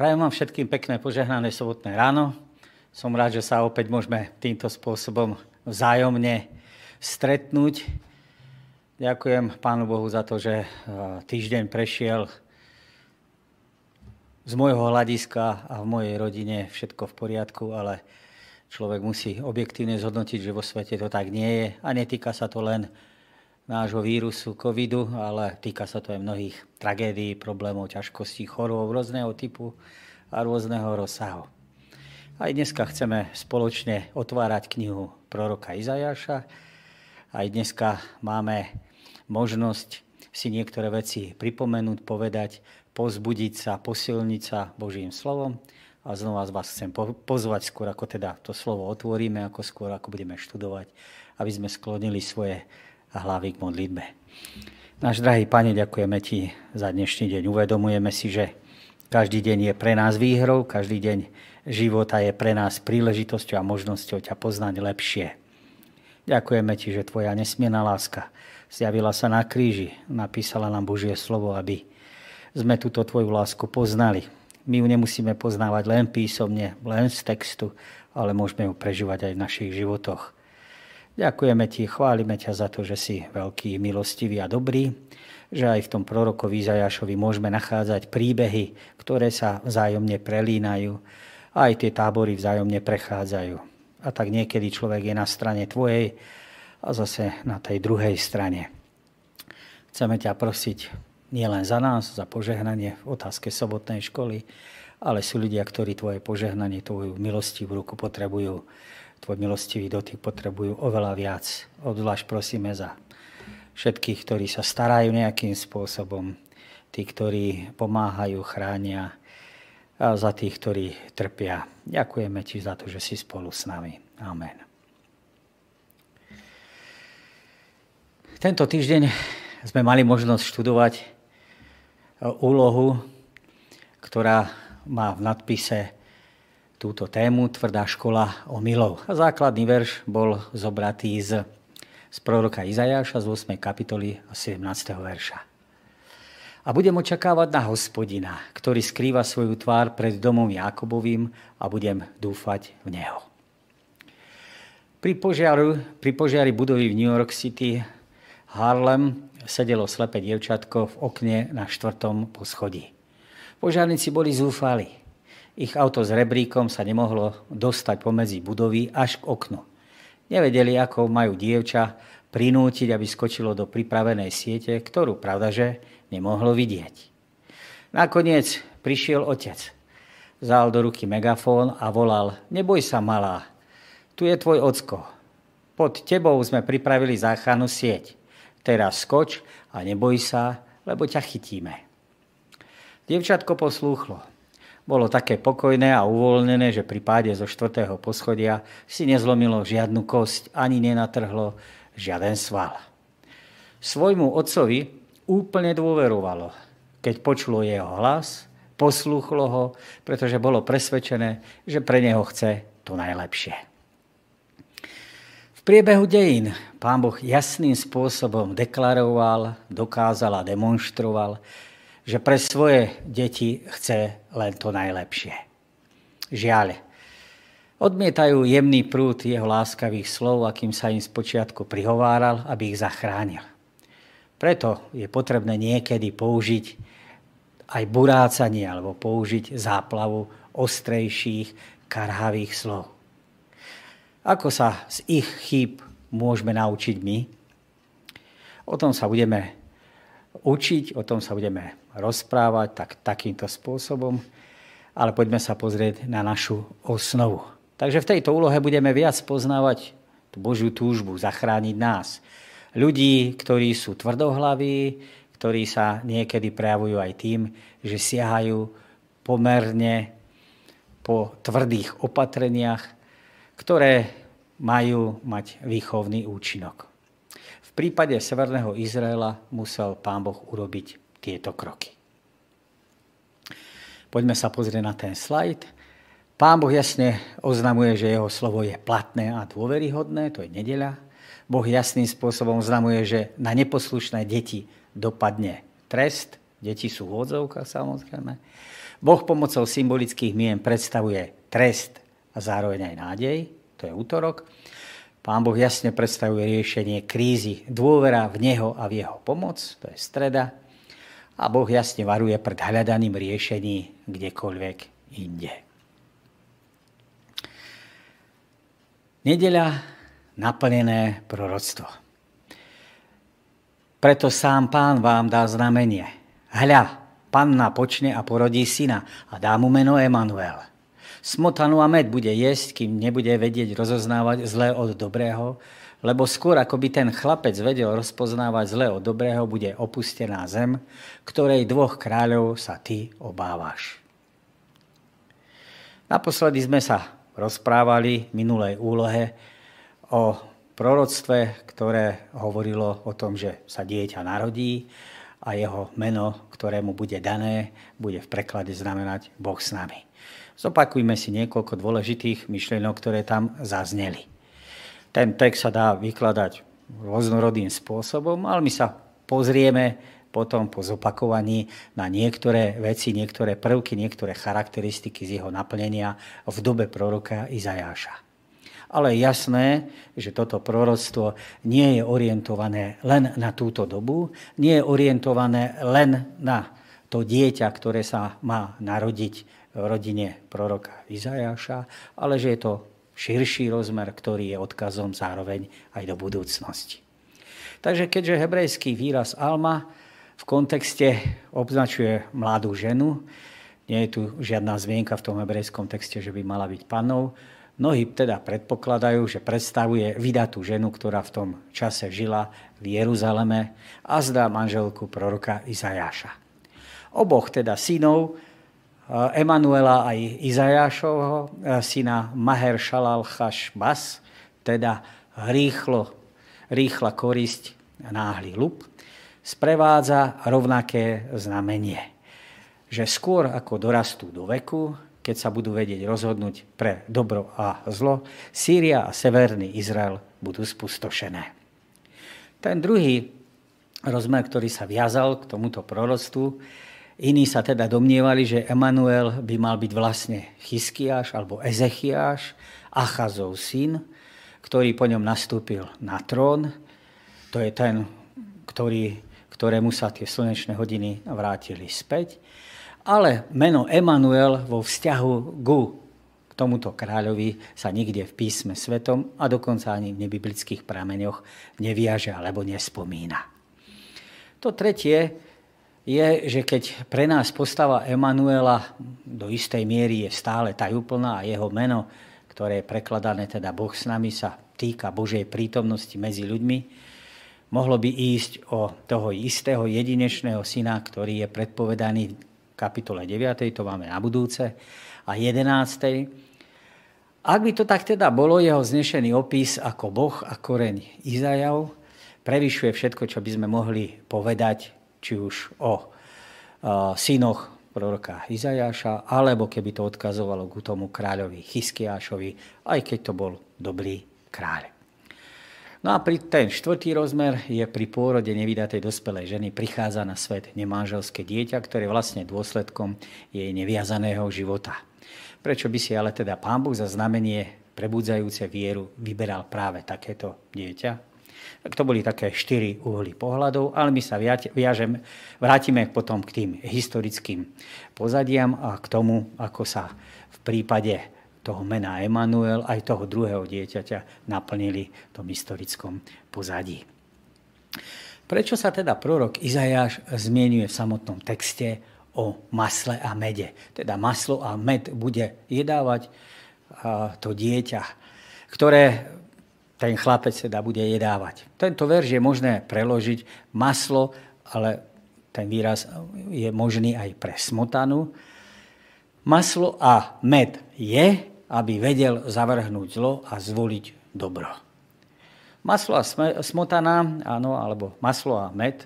Prajem vám všetkým pekné požehnané sobotné ráno. Som rád, že sa opäť môžeme týmto spôsobom vzájomne stretnúť. Ďakujem Pánu Bohu za to, že týždeň prešiel z môjho hľadiska a v mojej rodine všetko v poriadku, ale človek musí objektívne zhodnotiť, že vo svete to tak nie je a netýka sa to len nášho vírusu covidu, ale týka sa to aj mnohých tragédií, problémov, ťažkostí, chorôb rôzneho typu a rôzneho rozsahu. Aj dneska chceme spoločne otvárať knihu proroka Izajaša. Aj dneska máme možnosť si niektoré veci pripomenúť, povedať, pozbudiť sa, posilniť sa Božím slovom. A znova vás chcem pozvať skôr, ako teda to slovo otvoríme, ako skôr, ako budeme študovať, aby sme sklonili svoje a hlavy k modlitbe. Náš drahý Pane, ďakujeme Ti za dnešný deň. Uvedomujeme si, že každý deň je pre nás výhrou, každý deň života je pre nás príležitosťou a možnosťou ťa poznať lepšie. Ďakujeme Ti, že Tvoja nesmierna láska zjavila sa na kríži, napísala nám Božie slovo, aby sme túto Tvoju lásku poznali. My ju nemusíme poznávať len písomne, len z textu, ale môžeme ju prežívať aj v našich životoch. Ďakujeme ti, chválime ťa za to, že si veľký, milostivý a dobrý, že aj v tom prorokovi Izajašovi môžeme nachádzať príbehy, ktoré sa vzájomne prelínajú aj tie tábory vzájomne prechádzajú. A tak niekedy človek je na strane tvojej a zase na tej druhej strane. Chceme ťa prosiť nielen za nás, za požehnanie v otázke sobotnej školy, ale sú ľudia, ktorí tvoje požehnanie, tvoju milostivú ruku potrebujú tvoj milostivý dotyk potrebujú oveľa viac. Obzvlášť prosíme za všetkých, ktorí sa starajú nejakým spôsobom, tí, ktorí pomáhajú, chránia a za tých, ktorí trpia. Ďakujeme ti za to, že si spolu s nami. Amen. Tento týždeň sme mali možnosť študovať úlohu, ktorá má v nadpise túto tému Tvrdá škola o milov. A základný verš bol zobratý z, z proroka Izajáša z 8. kapitoly 17. verša. A budem očakávať na hospodina, ktorý skrýva svoju tvár pred domom Jakobovým a budem dúfať v neho. Pri, požiaru, pri požiari budovy v New York City Harlem sedelo slepe dievčatko v okne na štvrtom poschodí. Požiarníci boli zúfali. Ich auto s rebríkom sa nemohlo dostať pomedzi budovy až k oknu. Nevedeli, ako majú dievča prinútiť, aby skočilo do pripravenej siete, ktorú, pravdaže, nemohlo vidieť. Nakoniec prišiel otec. Vzal do ruky megafón a volal, neboj sa, malá, tu je tvoj ocko. Pod tebou sme pripravili záchranu sieť. Teraz skoč a neboj sa, lebo ťa chytíme. Dievčatko poslúchlo. Bolo také pokojné a uvoľnené, že pri páde zo štvrtého poschodia si nezlomilo žiadnu kosť, ani nenatrhlo žiaden sval. Svojmu otcovi úplne dôverovalo. Keď počulo jeho hlas, poslúchlo ho, pretože bolo presvedčené, že pre neho chce to najlepšie. V priebehu dejín pán Boh jasným spôsobom deklaroval, dokázal a demonstroval, že pre svoje deti chce len to najlepšie. Žiaľ, odmietajú jemný prúd jeho láskavých slov, akým sa im spočiatku prihováral, aby ich zachránil. Preto je potrebné niekedy použiť aj burácanie alebo použiť záplavu ostrejších, karhavých slov. Ako sa z ich chýb môžeme naučiť my? O tom sa budeme učiť, o tom sa budeme rozprávať tak, takýmto spôsobom, ale poďme sa pozrieť na našu osnovu. Takže v tejto úlohe budeme viac poznávať tú Božiu túžbu zachrániť nás. Ľudí, ktorí sú tvrdohlaví, ktorí sa niekedy prejavujú aj tým, že siahajú pomerne po tvrdých opatreniach, ktoré majú mať výchovný účinok. V prípade Severného Izraela musel pán Boh urobiť tieto kroky. Poďme sa pozrieť na ten slajd. Pán Boh jasne oznamuje, že jeho slovo je platné a dôveryhodné, to je nedeľa. Boh jasným spôsobom oznamuje, že na neposlušné deti dopadne trest. Deti sú v odzovkách samozrejme. Boh pomocou symbolických mien predstavuje trest a zároveň aj nádej, to je útorok. Pán Boh jasne predstavuje riešenie krízy, dôvera v Neho a v Jeho pomoc, to je streda. A Boh jasne varuje pred hľadaným riešení kdekoľvek inde. Nedeľa naplnené proroctvo. Preto sám pán vám dá znamenie. Hľa, panna počne a porodí syna a dá mu meno Emanuel. Smotanu a med bude jesť, kým nebude vedieť rozoznávať zlé od dobrého, lebo skôr ako by ten chlapec vedel rozpoznávať zlé od dobrého, bude opustená zem, ktorej dvoch kráľov sa ty obávaš. Naposledy sme sa rozprávali v minulej úlohe o proroctve, ktoré hovorilo o tom, že sa dieťa narodí a jeho meno, ktorému bude dané, bude v preklade znamenať Boh s nami. Zopakujme si niekoľko dôležitých myšlienok, ktoré tam zazneli. Ten text sa dá vykladať rôznorodým spôsobom, ale my sa pozrieme potom po zopakovaní na niektoré veci, niektoré prvky, niektoré charakteristiky z jeho naplnenia v dobe proroka Izajáša. Ale jasné, že toto proroctvo nie je orientované len na túto dobu, nie je orientované len na to dieťa, ktoré sa má narodiť v rodine proroka Izajaša, ale že je to širší rozmer, ktorý je odkazom zároveň aj do budúcnosti. Takže keďže hebrejský výraz alma v kontexte označuje mladú ženu, nie je tu žiadna zmienka v tom hebrejskom texte, že by mala byť panou, mnohí teda predpokladajú, že predstavuje vydatú ženu, ktorá v tom čase žila v Jeruzaleme a zdá manželku proroka Izajaša. Oboch teda synov Emanuela aj Izajášovho, e, syna Maher Shalal Bas, teda rýchlo, rýchla korisť náhly lup, sprevádza rovnaké znamenie, že skôr ako dorastú do veku, keď sa budú vedieť rozhodnúť pre dobro a zlo, Sýria a Severný Izrael budú spustošené. Ten druhý rozmer, ktorý sa viazal k tomuto proroctvu, Iní sa teda domnievali, že Emanuel by mal byť vlastne Chyskiáš alebo Ezechiáš, Achazov syn, ktorý po ňom nastúpil na trón. To je ten, ktorý, ktorému sa tie slnečné hodiny vrátili späť. Ale meno Emanuel vo vzťahu ku tomuto kráľovi sa nikde v písme svetom a dokonca ani v nebiblických prameňoch neviaže alebo nespomína. To tretie je, že keď pre nás postava Emanuela do istej miery je stále tajúplná a jeho meno, ktoré je prekladané teda Boh s nami, sa týka Božej prítomnosti medzi ľuďmi, mohlo by ísť o toho istého jedinečného syna, ktorý je predpovedaný v kapitole 9, to máme na budúce, a 11. Ak by to tak teda bolo, jeho znešený opis ako Boh a koreň Izajav prevyšuje všetko, čo by sme mohli povedať či už o synoch proroka Izajáša, alebo keby to odkazovalo k tomu kráľovi Chyskiášovi, aj keď to bol dobrý kráľ. No a pri ten štvrtý rozmer je pri pôrode nevydatej dospelej ženy prichádza na svet nemanželské dieťa, ktoré je vlastne dôsledkom jej neviazaného života. Prečo by si ale teda pán Boh za znamenie prebudzajúce vieru vyberal práve takéto dieťa? Tak to boli také štyri uhly pohľadov, ale my sa viažem, vrátime potom k tým historickým pozadiam a k tomu, ako sa v prípade toho mena Emanuel aj toho druhého dieťaťa naplnili v tom historickom pozadí. Prečo sa teda prorok Izajáš zmienuje v samotnom texte o masle a mede? Teda maslo a med bude jedávať to dieťa, ktoré ten chlapec teda bude jedávať. Tento verš je možné preložiť maslo, ale ten výraz je možný aj pre smotanu. Maslo a med je, aby vedel zavrhnúť zlo a zvoliť dobro. Maslo a smotana, áno, alebo maslo a med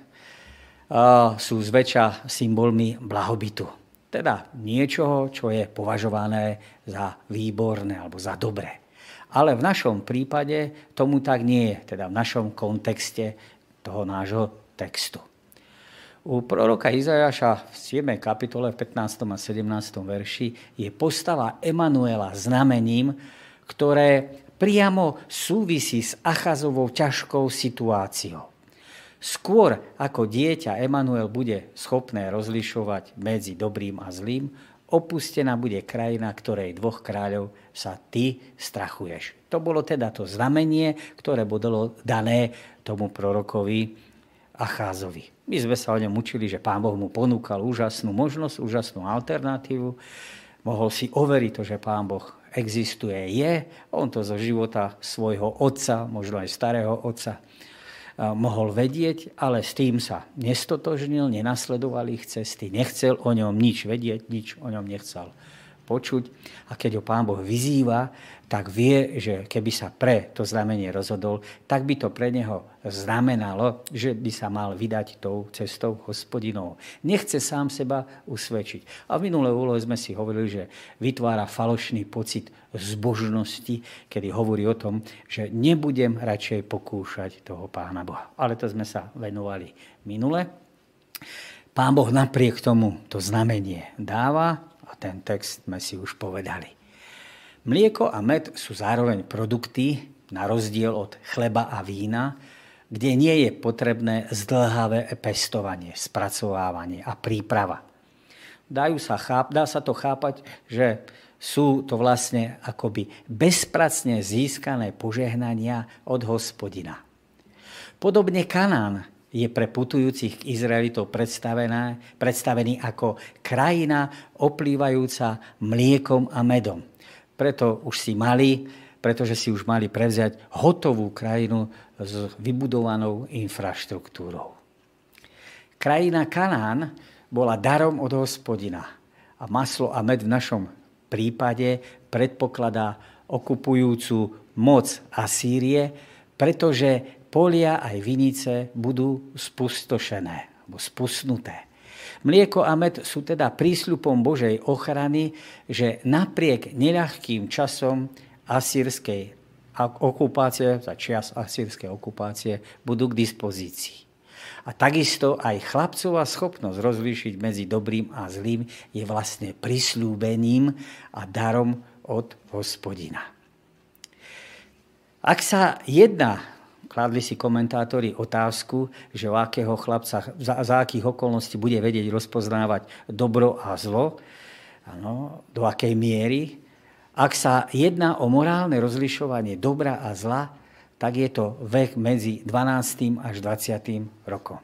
sú zväčša symbolmi blahobytu. Teda niečoho, čo je považované za výborné alebo za dobré. Ale v našom prípade tomu tak nie je, teda v našom kontexte toho nášho textu. U proroka Izajaša v 7. kapitole v 15. a 17. verši je postava Emanuela znamením, ktoré priamo súvisí s Achazovou ťažkou situáciou. Skôr ako dieťa Emanuel bude schopné rozlišovať medzi dobrým a zlým, opustená bude krajina, ktorej dvoch kráľov sa ty strachuješ. To bolo teda to znamenie, ktoré bolo dané tomu prorokovi Acházovi. My sme sa o ňom učili, že pán Boh mu ponúkal úžasnú možnosť, úžasnú alternatívu. Mohol si overiť to, že pán Boh existuje, je. On to zo života svojho otca, možno aj starého otca, mohol vedieť, ale s tým sa nestotožnil, nenasledoval ich cesty, nechcel o ňom nič vedieť, nič o ňom nechcel počuť. A keď ho pán Boh vyzýva, tak vie, že keby sa pre to znamenie rozhodol, tak by to pre neho znamenalo, že by sa mal vydať tou cestou hospodinou. Nechce sám seba usvedčiť. A v minulé úlohe sme si hovorili, že vytvára falošný pocit zbožnosti, kedy hovorí o tom, že nebudem radšej pokúšať toho pána Boha. Ale to sme sa venovali minule. Pán Boh napriek tomu to znamenie dáva a ten text sme si už povedali. Mlieko a med sú zároveň produkty, na rozdiel od chleba a vína, kde nie je potrebné zdlhavé pestovanie, spracovávanie a príprava. Dajú sa cháp, dá sa to chápať, že sú to vlastne akoby bezpracne získané požehnania od hospodina. Podobne Kanán je pre putujúcich Izraelitov predstavený ako krajina oplývajúca mliekom a medom preto už si mali, pretože si už mali prevziať hotovú krajinu s vybudovanou infraštruktúrou. Krajina Kanán bola darom od hospodina a maslo a med v našom prípade predpokladá okupujúcu moc Asýrie, pretože polia aj vinice budú spustošené alebo spustnuté. Mlieko a med sú teda prísľupom Božej ochrany, že napriek neľahkým časom asýrskej okupácie, za čias asýrskej okupácie, budú k dispozícii. A takisto aj chlapcová schopnosť rozlíšiť medzi dobrým a zlým je vlastne prislúbením a darom od hospodina. Ak sa jedná Kladli si komentátori otázku, že o akého chlapca, za, za akých okolností bude vedieť rozpoznávať dobro a zlo, ano, do akej miery. Ak sa jedná o morálne rozlišovanie dobra a zla, tak je to vek medzi 12. až 20. rokom.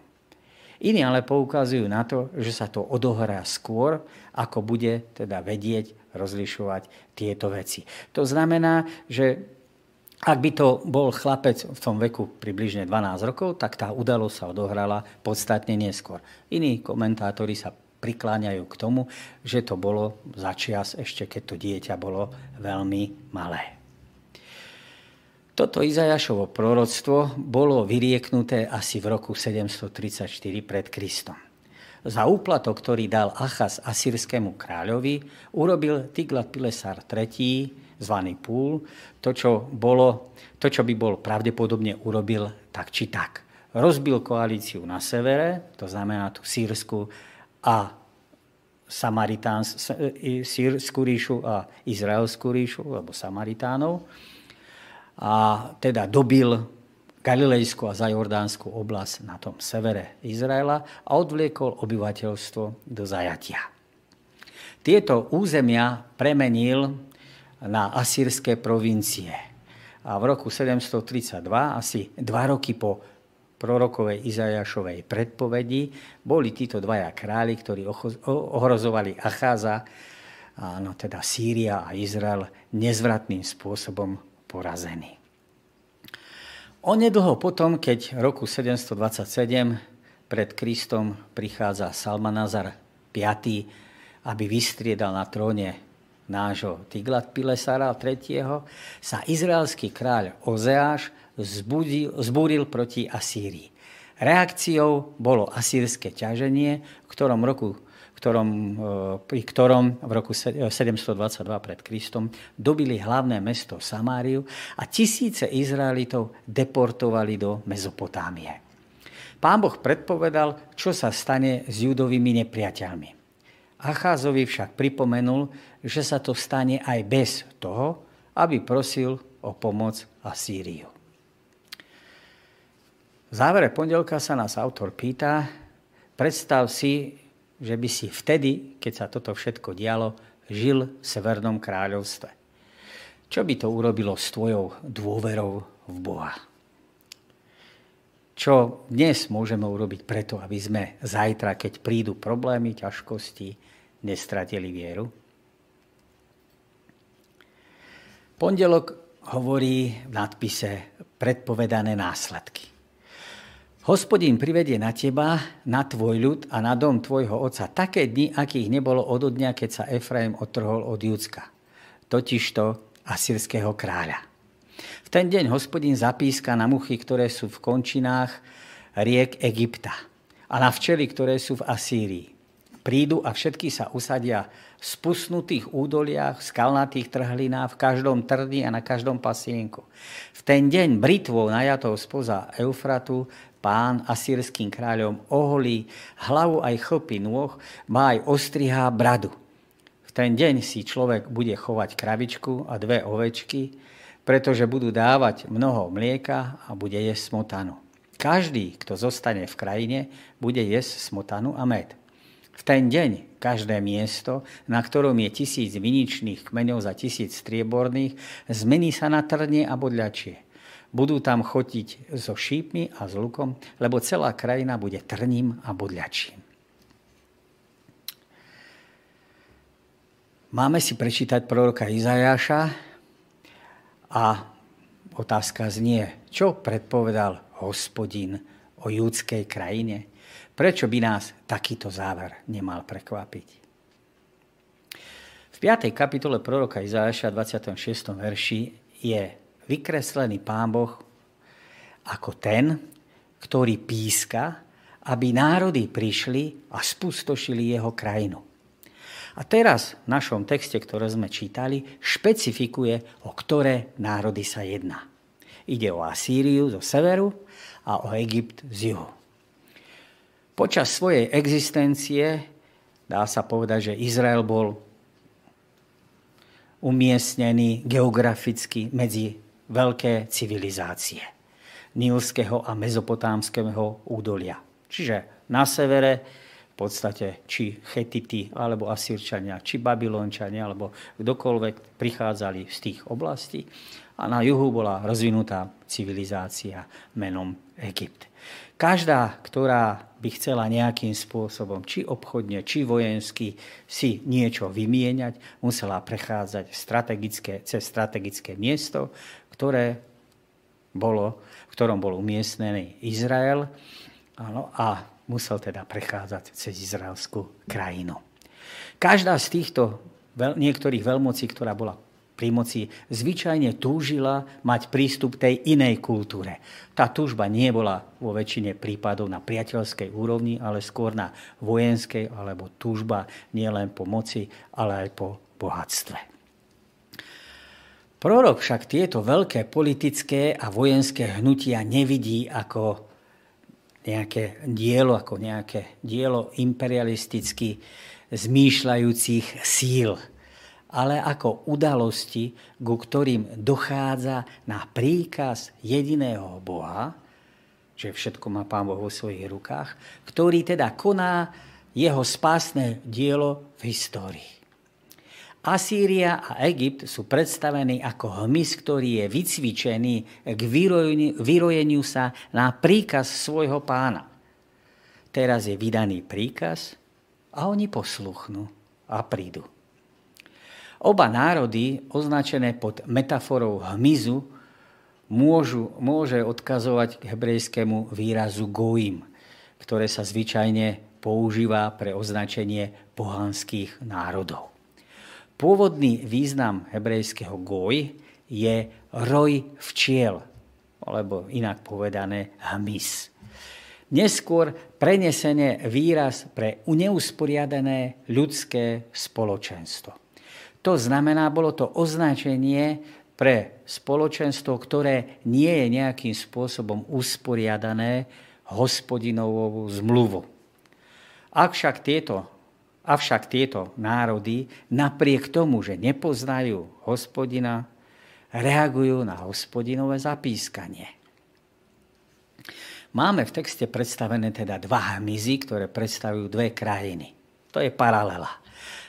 Iní ale poukazujú na to, že sa to odohrá skôr, ako bude teda vedieť rozlišovať tieto veci. To znamená, že ak by to bol chlapec v tom veku približne 12 rokov, tak tá udalosť sa odohrala podstatne neskôr. Iní komentátori sa prikláňajú k tomu, že to bolo začias ešte, keď to dieťa bolo veľmi malé. Toto Izajašovo proroctvo bolo vyrieknuté asi v roku 734 pred Kristom. Za úplatok, ktorý dal Achaz asýrskému kráľovi, urobil Tiglat Pilesar III zvaný púl, to čo, bolo, to, čo by bol pravdepodobne urobil tak či tak. Rozbil koalíciu na severe, to znamená tú sírsku a Samaritáns, sírsku ríšu a izraelskú ríšu, alebo Samaritánov. A teda dobil Galilejskú a Zajordánsku oblasť na tom severe Izraela a odvliekol obyvateľstvo do zajatia. Tieto územia premenil na asýrske provincie. A v roku 732, asi dva roky po prorokovej Izajašovej predpovedi, boli títo dvaja králi, ktorí ohrozovali Acháza, no teda Sýria a Izrael, nezvratným spôsobom porazení. Onedlho potom, keď v roku 727 pred Kristom prichádza Salmanazar V, aby vystriedal na tróne nášho Tiglat Pilesara III. sa izraelský kráľ Ozeáš zbudil, zbúril proti Asýrii. Reakciou bolo asýrske ťaženie, v ktorom roku ktorom, e, pri ktorom v roku 722 pred Kristom dobili hlavné mesto Samáriu a tisíce Izraelitov deportovali do Mezopotámie. Pán Boh predpovedal, čo sa stane s judovými nepriateľmi. Acházovi však pripomenul, že sa to stane aj bez toho, aby prosil o pomoc Asýriu. V závere pondelka sa nás autor pýta, predstav si, že by si vtedy, keď sa toto všetko dialo, žil v Severnom kráľovstve. Čo by to urobilo s tvojou dôverou v Boha? Čo dnes môžeme urobiť preto, aby sme zajtra, keď prídu problémy, ťažkosti, nestratili vieru? Pondelok hovorí v nadpise predpovedané následky. Hospodín privedie na teba, na tvoj ľud a na dom tvojho otca také dni, akých nebolo od dňa, keď sa Efraim otrhol od Judska, totižto asýrského kráľa. V ten deň hospodín zapíska na muchy, ktoré sú v končinách riek Egypta a na včely, ktoré sú v Asýrii. Prídu a všetky sa usadia v spusnutých údoliach, v skalnatých trhlinách, v každom trni a na každom pasienku. V ten deň britvou najatou spoza Eufratu pán asýrským kráľom oholí hlavu aj chlpy nôh, má aj ostrihá bradu. V ten deň si človek bude chovať kravičku a dve ovečky, pretože budú dávať mnoho mlieka a bude jesť smotanu. Každý, kto zostane v krajine, bude jesť smotanu a med. V ten deň každé miesto, na ktorom je tisíc viničných kmeňov za tisíc strieborných, zmení sa na trnie a bodľačie. Budú tam chotiť so šípmi a s lukom, lebo celá krajina bude trním a bodľačím. Máme si prečítať proroka Izajáša a otázka znie, čo predpovedal hospodin o judskej krajine? Prečo by nás takýto záver nemal prekvapiť? V 5. kapitole proroka Izajáša 26. verši je vykreslený Pán Boh ako ten, ktorý píska, aby národy prišli a spustošili jeho krajinu. A teraz v našom texte, ktoré sme čítali, špecifikuje, o ktoré národy sa jedná. Ide o Asýriu zo severu a o Egypt z juhu. Počas svojej existencie dá sa povedať, že Izrael bol umiestnený geograficky medzi veľké civilizácie Nilského a mezopotámskeho údolia. Čiže na severe v podstate či Chetity, alebo Asírčania, či Babylončania, alebo kdokoľvek prichádzali z tých oblastí. A na juhu bola rozvinutá civilizácia menom Egypt. Každá, ktorá by chcela nejakým spôsobom, či obchodne, či vojensky, si niečo vymieňať, musela prechádzať strategické, cez strategické miesto, ktoré bolo, v ktorom bol umiestnený Izrael áno, a musel teda prechádzať cez izraelskú krajinu. Každá z týchto niektorých veľmocí, ktorá bola pri moci, zvyčajne túžila mať prístup tej inej kultúre. Tá túžba nie bola vo väčšine prípadov na priateľskej úrovni, ale skôr na vojenskej, alebo túžba nielen po moci, ale aj po bohatstve. Prorok však tieto veľké politické a vojenské hnutia nevidí ako nejaké dielo, ako nejaké dielo imperialisticky zmýšľajúcich síl, ale ako udalosti, ku ktorým dochádza na príkaz jediného Boha, že všetko má Pán Boh vo svojich rukách, ktorý teda koná jeho spásne dielo v histórii. Asýria a Egypt sú predstavení ako hmyz, ktorý je vycvičený k vyrojeniu, sa na príkaz svojho pána. Teraz je vydaný príkaz a oni posluchnú a prídu. Oba národy, označené pod metaforou hmyzu, môžu, môže odkazovať k hebrejskému výrazu goim, ktoré sa zvyčajne používa pre označenie pohanských národov. Pôvodný význam hebrejského goj je roj včiel, alebo inak povedané hmyz. Neskôr prenesenie výraz pre neusporiadané ľudské spoločenstvo. To znamená, bolo to označenie pre spoločenstvo, ktoré nie je nejakým spôsobom usporiadané, hospodinovú zmluvu. Avšak tieto, avšak tieto národy napriek tomu, že nepoznajú hospodina, reagujú na hospodinové zapískanie. Máme v texte predstavené teda dva hmyzy, ktoré predstavujú dve krajiny. To je paralela.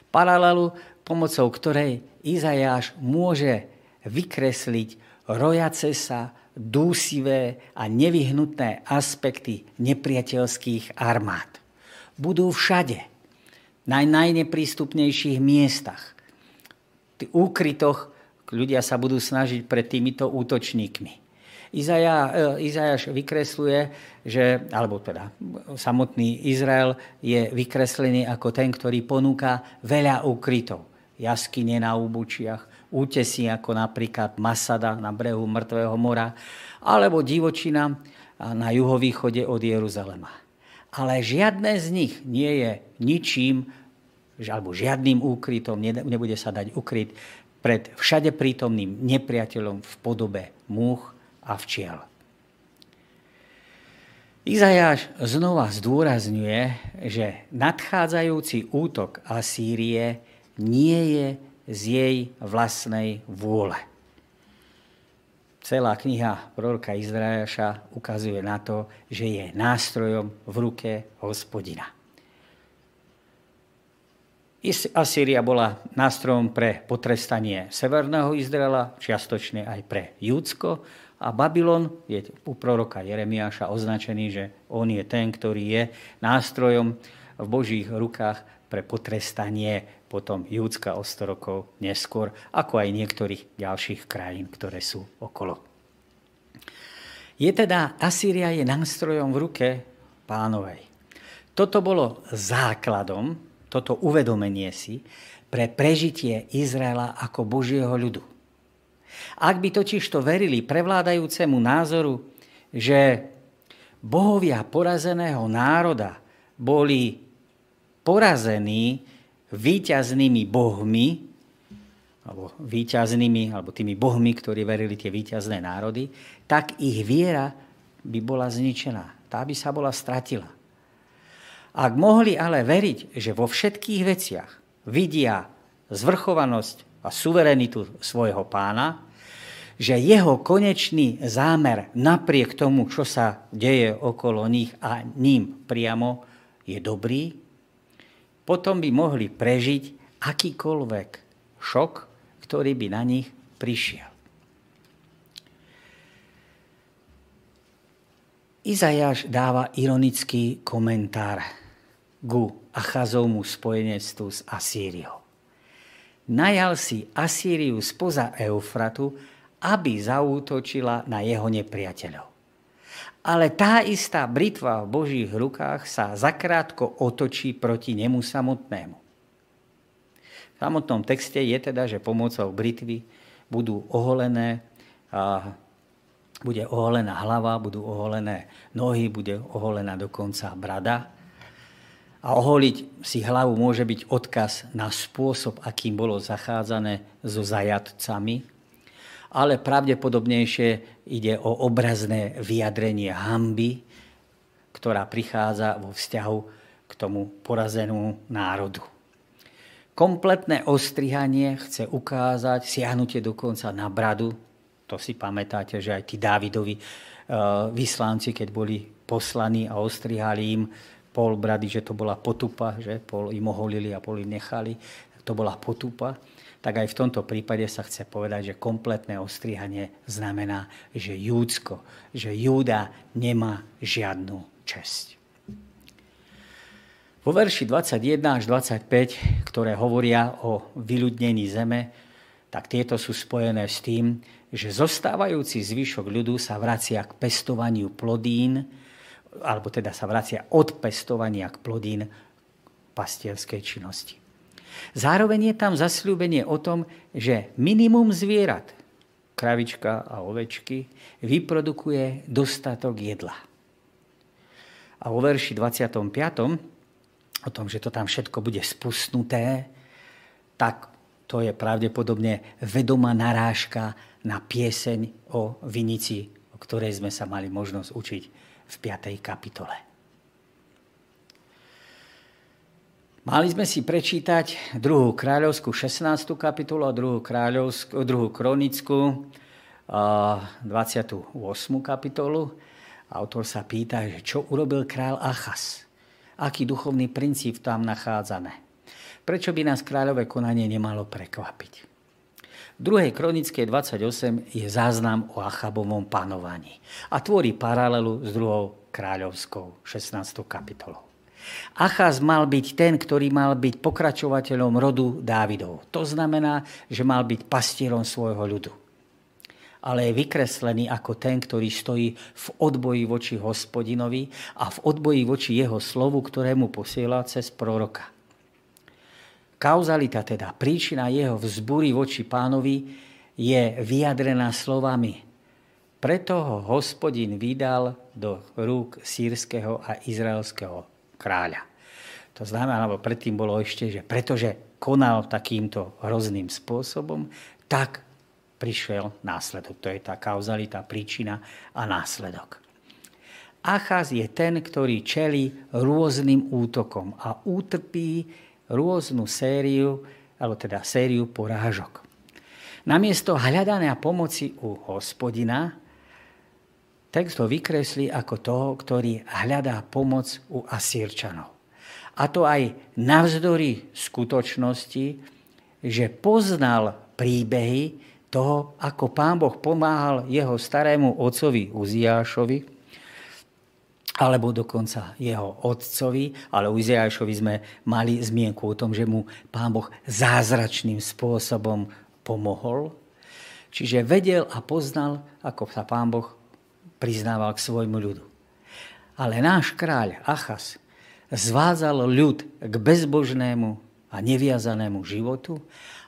Paralelu, pomocou ktorej Izajáš môže vykresliť rojace sa dúsivé a nevyhnutné aspekty nepriateľských armád. Budú všade, na najneprístupnejších miestach, v úkrytoch ľudia sa budú snažiť pred týmito útočníkmi. Izaja, e, Izajaš vykresluje, že, alebo teda samotný Izrael je vykreslený ako ten, ktorý ponúka veľa úkrytov. Jaskyne na úbučiach, útesy ako napríklad Masada na brehu Mŕtvého mora, alebo divočina na juhovýchode od Jeruzalema. Ale žiadne z nich nie je ničím, alebo žiadnym úkrytom, nebude sa dať ukryť pred všade prítomným nepriateľom v podobe múch a včiel. Izajáš znova zdôrazňuje, že nadchádzajúci útok Asýrie nie je z jej vlastnej vôle. Celá kniha proroka Izrajaša ukazuje na to, že je nástrojom v ruke hospodina. Asýria bola nástrojom pre potrestanie severného Izraela, čiastočne aj pre Júdsko. A Babylon je u proroka Jeremiáša označený, že on je ten, ktorý je nástrojom v Božích rukách pre potrestanie potom Júdska o 100 rokov neskôr, ako aj niektorých ďalších krajín, ktoré sú okolo. Je teda, Asýria je nástrojom v ruke pánovej. Toto bolo základom, toto uvedomenie si, pre prežitie Izraela ako Božieho ľudu. Ak by totiž to verili prevládajúcemu názoru, že bohovia porazeného národa boli porazení výťaznými bohmi, alebo výťaznými, alebo tými bohmi, ktorí verili tie výťazné národy, tak ich viera by bola zničená. Tá by sa bola stratila. Ak mohli ale veriť, že vo všetkých veciach vidia zvrchovanosť a suverenitu svojho pána, že jeho konečný zámer napriek tomu, čo sa deje okolo nich a ním priamo, je dobrý, potom by mohli prežiť akýkoľvek šok, ktorý by na nich prišiel. Izajáš dáva ironický komentár ku Achazovmu spojenectvu s Asýriou. Najal si Asýriu spoza Eufratu, aby zaútočila na jeho nepriateľov. Ale tá istá britva v Božích rukách sa zakrátko otočí proti nemu samotnému. V samotnom texte je teda, že pomocou britvy budú oholené, a bude oholená hlava, budú oholené nohy, bude oholená dokonca brada. A oholiť si hlavu môže byť odkaz na spôsob, akým bolo zachádzané so zajatcami, ale pravdepodobnejšie ide o obrazné vyjadrenie hamby, ktorá prichádza vo vzťahu k tomu porazenému národu. Kompletné ostrihanie chce ukázať siahnutie dokonca na bradu. To si pamätáte, že aj tí Dávidovi e, vyslanci, keď boli poslaní a ostrihali im pol brady, že to bola potupa, že pol im oholili a pol im nechali. To bola potupa tak aj v tomto prípade sa chce povedať, že kompletné ostrihanie znamená, že Júdsko, že Júda nemá žiadnu česť. Vo verši 21 až 25, ktoré hovoria o vyľudnení zeme, tak tieto sú spojené s tým, že zostávajúci zvyšok ľudu sa vracia k pestovaniu plodín, alebo teda sa vracia od pestovania k plodín pastierskej činnosti. Zároveň je tam zasľúbenie o tom, že minimum zvierat, kravička a ovečky, vyprodukuje dostatok jedla. A vo verši 25. o tom, že to tam všetko bude spustnuté, tak to je pravdepodobne vedomá narážka na pieseň o vinici, o ktorej sme sa mali možnosť učiť v v 5. kapitole. Mali sme si prečítať druhú kráľovskú 16. kapitolu a druhú, kráľovskú, druhú kronickú 28. kapitolu. Autor sa pýta, že čo urobil král Achas. Aký duchovný princíp tam nachádzame. Prečo by nás kráľové konanie nemalo prekvapiť? V 2. kronickej 28 je záznam o Achabovom panovaní a tvorí paralelu s druhou kráľovskou 16. kapitolou. Achaz mal byť ten, ktorý mal byť pokračovateľom rodu Dávidov. To znamená, že mal byť pastierom svojho ľudu. Ale je vykreslený ako ten, ktorý stojí v odboji voči hospodinovi a v odboji voči jeho slovu, ktorému posiela cez proroka. Kauzalita, teda príčina jeho vzbúry voči pánovi, je vyjadrená slovami preto ho hospodin vydal do rúk sírskeho a izraelského kráľa. To znamená, alebo predtým bolo ešte, že pretože konal takýmto hrozným spôsobom, tak prišiel následok. To je tá kauzalita, príčina a následok. Achaz je ten, ktorý čelí rôznym útokom a utrpí rôznu sériu, alebo teda sériu porážok. Namiesto hľadania pomoci u hospodina, Text ho vykreslí ako toho, ktorý hľadá pomoc u Asírčanov. A to aj navzdory skutočnosti, že poznal príbehy toho, ako pán Boh pomáhal jeho starému otcovi Uziášovi, alebo dokonca jeho otcovi, ale u Uziášovi sme mali zmienku o tom, že mu pán Boh zázračným spôsobom pomohol. Čiže vedel a poznal, ako sa pán Boh priznával k svojmu ľudu. Ale náš kráľ Achas zvádzal ľud k bezbožnému a neviazanému životu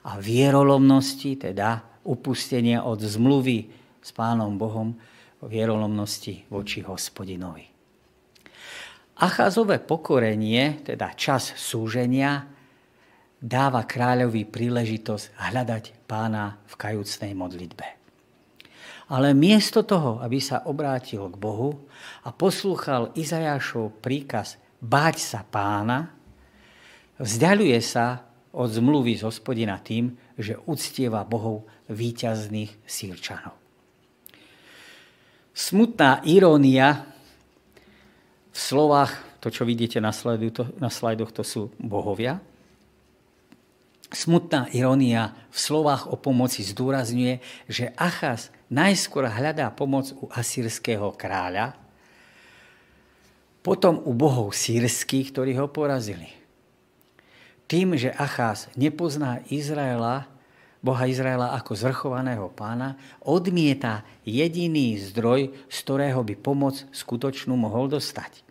a vierolomnosti, teda upustenia od zmluvy s Pánom Bohom, vierolomnosti voči hospodinovi. Achazové pokorenie, teda čas súženia, dáva kráľovi príležitosť hľadať pána v kajúcnej modlitbe. Ale miesto toho, aby sa obrátil k Bohu a poslúchal Izajášov príkaz báť sa pána, vzdialuje sa od zmluvy z hospodina tým, že uctieva Bohov výťazných sírčanov. Smutná irónia v slovách, to čo vidíte na, slajdu, to, na slajdoch, to sú bohovia, Smutná irónia v slovách o pomoci zdôrazňuje, že Achaz najskôr hľadá pomoc u asýrského kráľa, potom u bohov sírských, ktorí ho porazili. Tým, že Achaz nepozná Izraela, Boha Izraela ako zvrchovaného pána, odmieta jediný zdroj, z ktorého by pomoc skutočnú mohol dostať,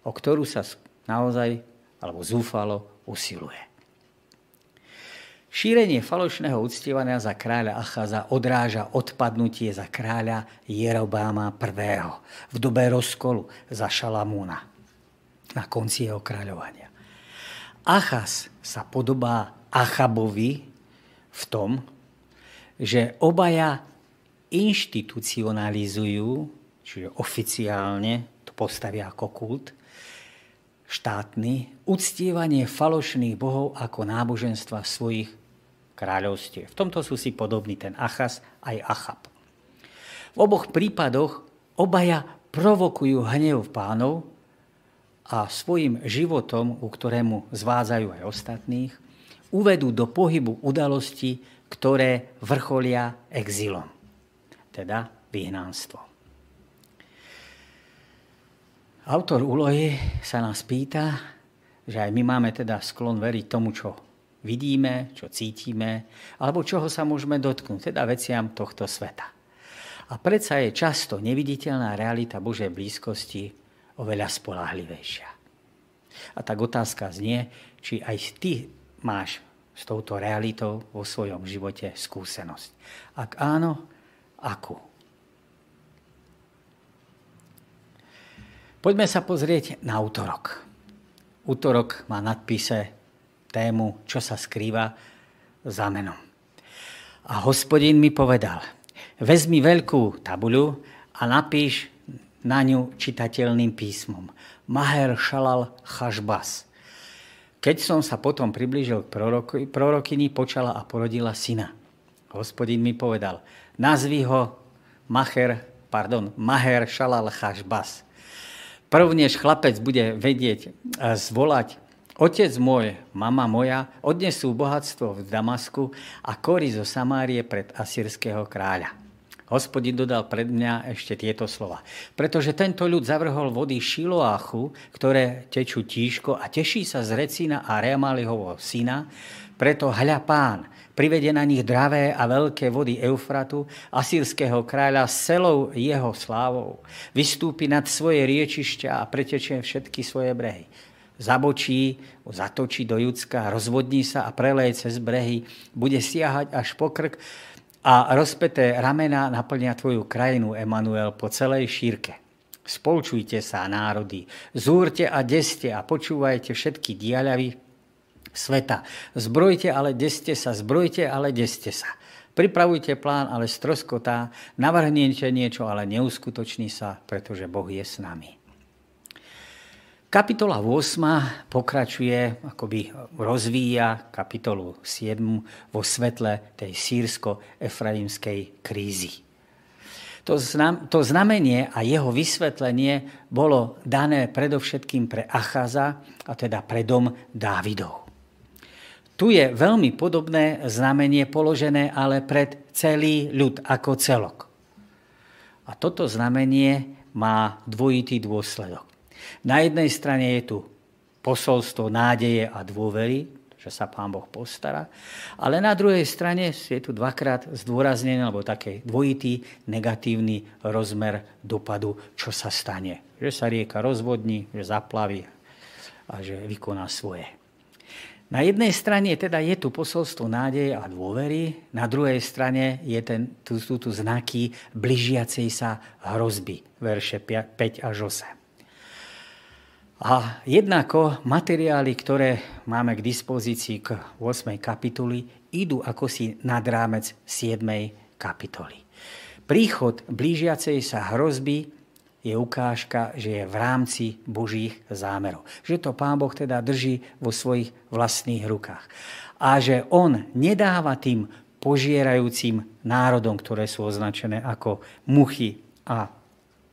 o ktorú sa naozaj alebo zúfalo usiluje. Šírenie falošného uctievania za kráľa Achaza odráža odpadnutie za kráľa Jerobáma I. v dobe rozkolu za Šalamúna na konci jeho kráľovania. Achaz sa podobá Achabovi v tom, že obaja inštitucionalizujú, čiže oficiálne to postavia ako kult, štátny, uctievanie falošných bohov ako náboženstva svojich kráľovstiev. V tomto sú si podobní ten Achas aj Achab. V oboch prípadoch obaja provokujú hnev pánov a svojim životom, u ktorému zvádzajú aj ostatných, uvedú do pohybu udalosti, ktoré vrcholia exilom, teda vyhnánstvo. Autor úlohy sa nás pýta, že aj my máme teda sklon veriť tomu, čo vidíme, čo cítime, alebo čoho sa môžeme dotknúť, teda veciam tohto sveta. A predsa je často neviditeľná realita Božej blízkosti oveľa spolahlivejšia. A tak otázka znie, či aj ty máš s touto realitou vo svojom živote skúsenosť. Ak áno, akú? Poďme sa pozrieť na útorok. Útorok má nadpise tému, čo sa skrýva za menom. A hospodin mi povedal, vezmi veľkú tabuľu a napíš na ňu čitateľným písmom. Maher Shalal Chashbas. Keď som sa potom priblížil k prorokyni, počala a porodila syna. Hospodin mi povedal, nazvi ho Maher, pardon, Maher Shalal Chashbas. Prvnež chlapec bude vedieť zvolať Otec môj, mama moja odnesú bohatstvo v Damasku a kory zo Samárie pred asýrského kráľa. Hospodin dodal pred mňa ešte tieto slova. Pretože tento ľud zavrhol vody Šiloáchu, ktoré tečú tížko a teší sa z Recina a Remalihovho syna, preto hľa pán, privede na nich dravé a veľké vody Eufratu, asýrského kráľa s celou jeho slávou. Vystúpi nad svoje riečišťa a pretečie všetky svoje brehy zabočí, zatočí do Judska, rozvodní sa a preleje cez brehy, bude siahať až po krk a rozpeté ramena naplnia tvoju krajinu, Emanuel, po celej šírke. Spolčujte sa, národy, zúrte a deste a počúvajte všetky diaľavy sveta. Zbrojte, ale deste sa, zbrojte, ale deste sa. Pripravujte plán, ale stroskotá, navrhnete niečo, ale neuskutoční sa, pretože Boh je s nami. Kapitola 8 pokračuje, akoby rozvíja kapitolu 7 vo svetle tej sírsko-efraimskej krízy. To, znam, znamenie a jeho vysvetlenie bolo dané predovšetkým pre Achaza, a teda pre dom Dávidov. Tu je veľmi podobné znamenie položené ale pred celý ľud ako celok. A toto znamenie má dvojitý dôsledok. Na jednej strane je tu posolstvo nádeje a dôvery, že sa Pán Boh postará, ale na druhej strane je tu dvakrát zdôraznený, alebo taký dvojitý negatívny rozmer dopadu, čo sa stane. Že sa rieka rozvodní, že zaplaví a že vykoná svoje. Na jednej strane teda je tu posolstvo nádeje a dôvery, na druhej strane je ten, tu, sú tu znaky blížiacej sa hrozby, verše 5 až 8. A jednako materiály, ktoré máme k dispozícii k 8. kapitoli, idú ako si nad rámec 7. kapitoly. Príchod blížiacej sa hrozby je ukážka, že je v rámci Božích zámerov. Že to Pán Boh teda drží vo svojich vlastných rukách. A že On nedáva tým požierajúcim národom, ktoré sú označené ako muchy a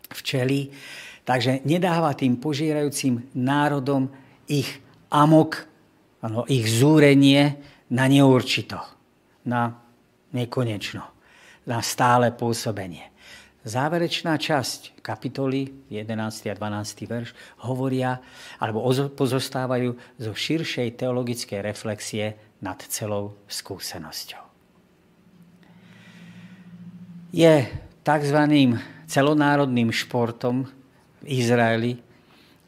včely, Takže nedáva tým požírajúcim národom ich amok, ano, ich zúrenie na neurčito, na nekonečno, na stále pôsobenie. Záverečná časť kapitoly 11. a 12. verš hovoria alebo pozostávajú zo širšej teologickej reflexie nad celou skúsenosťou. Je tzv. celonárodným športom Izraeli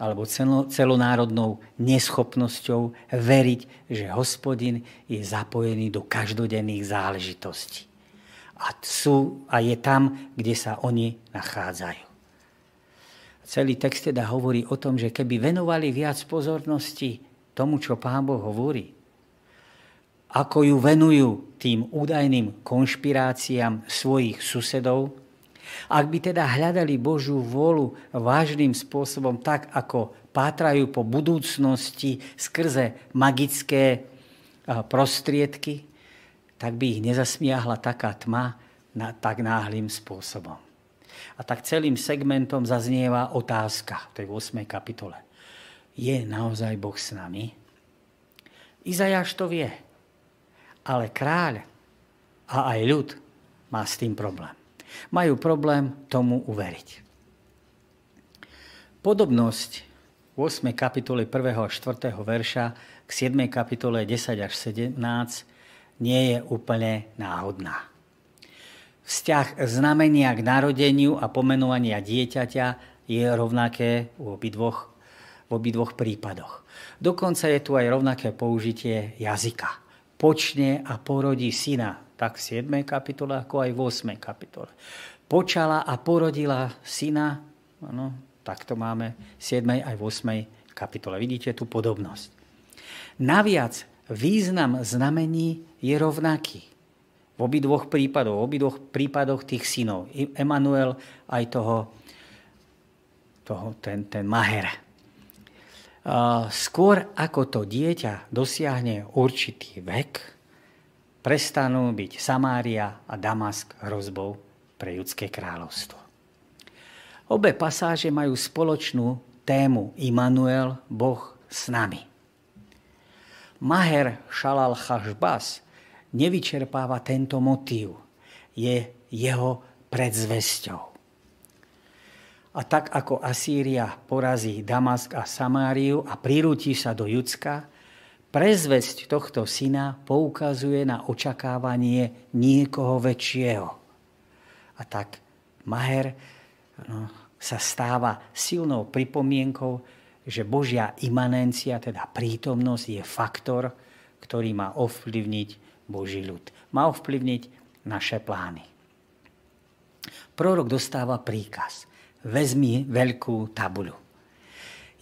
alebo celonárodnou neschopnosťou veriť, že hospodin je zapojený do každodenných záležitostí. A, sú, a je tam, kde sa oni nachádzajú. Celý text teda hovorí o tom, že keby venovali viac pozornosti tomu, čo Pán Boh hovorí, ako ju venujú tým údajným konšpiráciám svojich susedov, ak by teda hľadali Božiu vôľu vážnym spôsobom, tak ako pátrajú po budúcnosti skrze magické prostriedky, tak by ich nezasmiahla taká tma na, tak náhlým spôsobom. A tak celým segmentom zaznieva otázka v tej 8. kapitole. Je naozaj Boh s nami? Izajáš to vie, ale kráľ a aj ľud má s tým problém majú problém tomu uveriť. Podobnosť 8. kapitole 1. a 4. verša k 7. kapitole 10 až 17 nie je úplne náhodná. Vzťah znamenia k narodeniu a pomenovania dieťaťa je rovnaké v obidvoch, v obidvoch prípadoch. Dokonca je tu aj rovnaké použitie jazyka. Počne a porodí syna tak v 7. kapitole, ako aj v 8. kapitole. Počala a porodila syna, ano, tak to máme v 7. aj v 8. kapitole. Vidíte tú podobnosť. Naviac význam znamení je rovnaký. V obidvoch prípadoch, v obidvoch prípadoch tých synov. Emanuel aj toho toho, ten, ten maher. Skôr ako to dieťa dosiahne určitý vek, prestanú byť Samária a Damask hrozbou pre judské kráľovstvo. Obe pasáže majú spoločnú tému Immanuel, Boh s nami. Maher Shalal Chashbas nevyčerpáva tento motív. Je jeho predzvesťou. A tak ako Asýria porazí Damask a Samáriu a prirúti sa do Judska, prezvesť tohto syna poukazuje na očakávanie niekoho väčšieho. A tak Maher no, sa stáva silnou pripomienkou, že Božia imanencia, teda prítomnosť, je faktor, ktorý má ovplyvniť Boží ľud. Má ovplyvniť naše plány. Prorok dostáva príkaz. Vezmi veľkú tabuľu.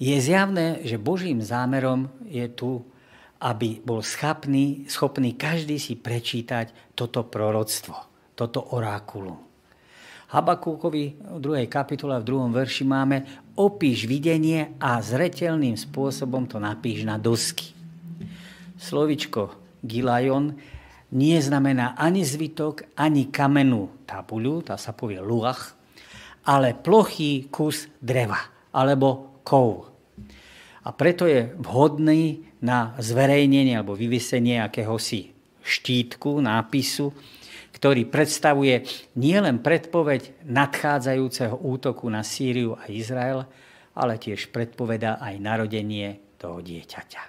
Je zjavné, že Božím zámerom je tu, aby bol schopný, schopný každý si prečítať toto proroctvo, toto orákulum. Habakúkovi v druhej kapitole v druhom verši máme opíš videnie a zretelným spôsobom to napíš na dosky. Slovičko gilajon nie znamená ani zvitok, ani kamenú tabuľu, tá sa povie luach, ale plochý kus dreva alebo kov. A preto je vhodný na zverejnenie alebo vyvesenie akéhosi štítku, nápisu, ktorý predstavuje nielen predpoveď nadchádzajúceho útoku na Sýriu a Izrael, ale tiež predpoveda aj narodenie toho dieťaťa.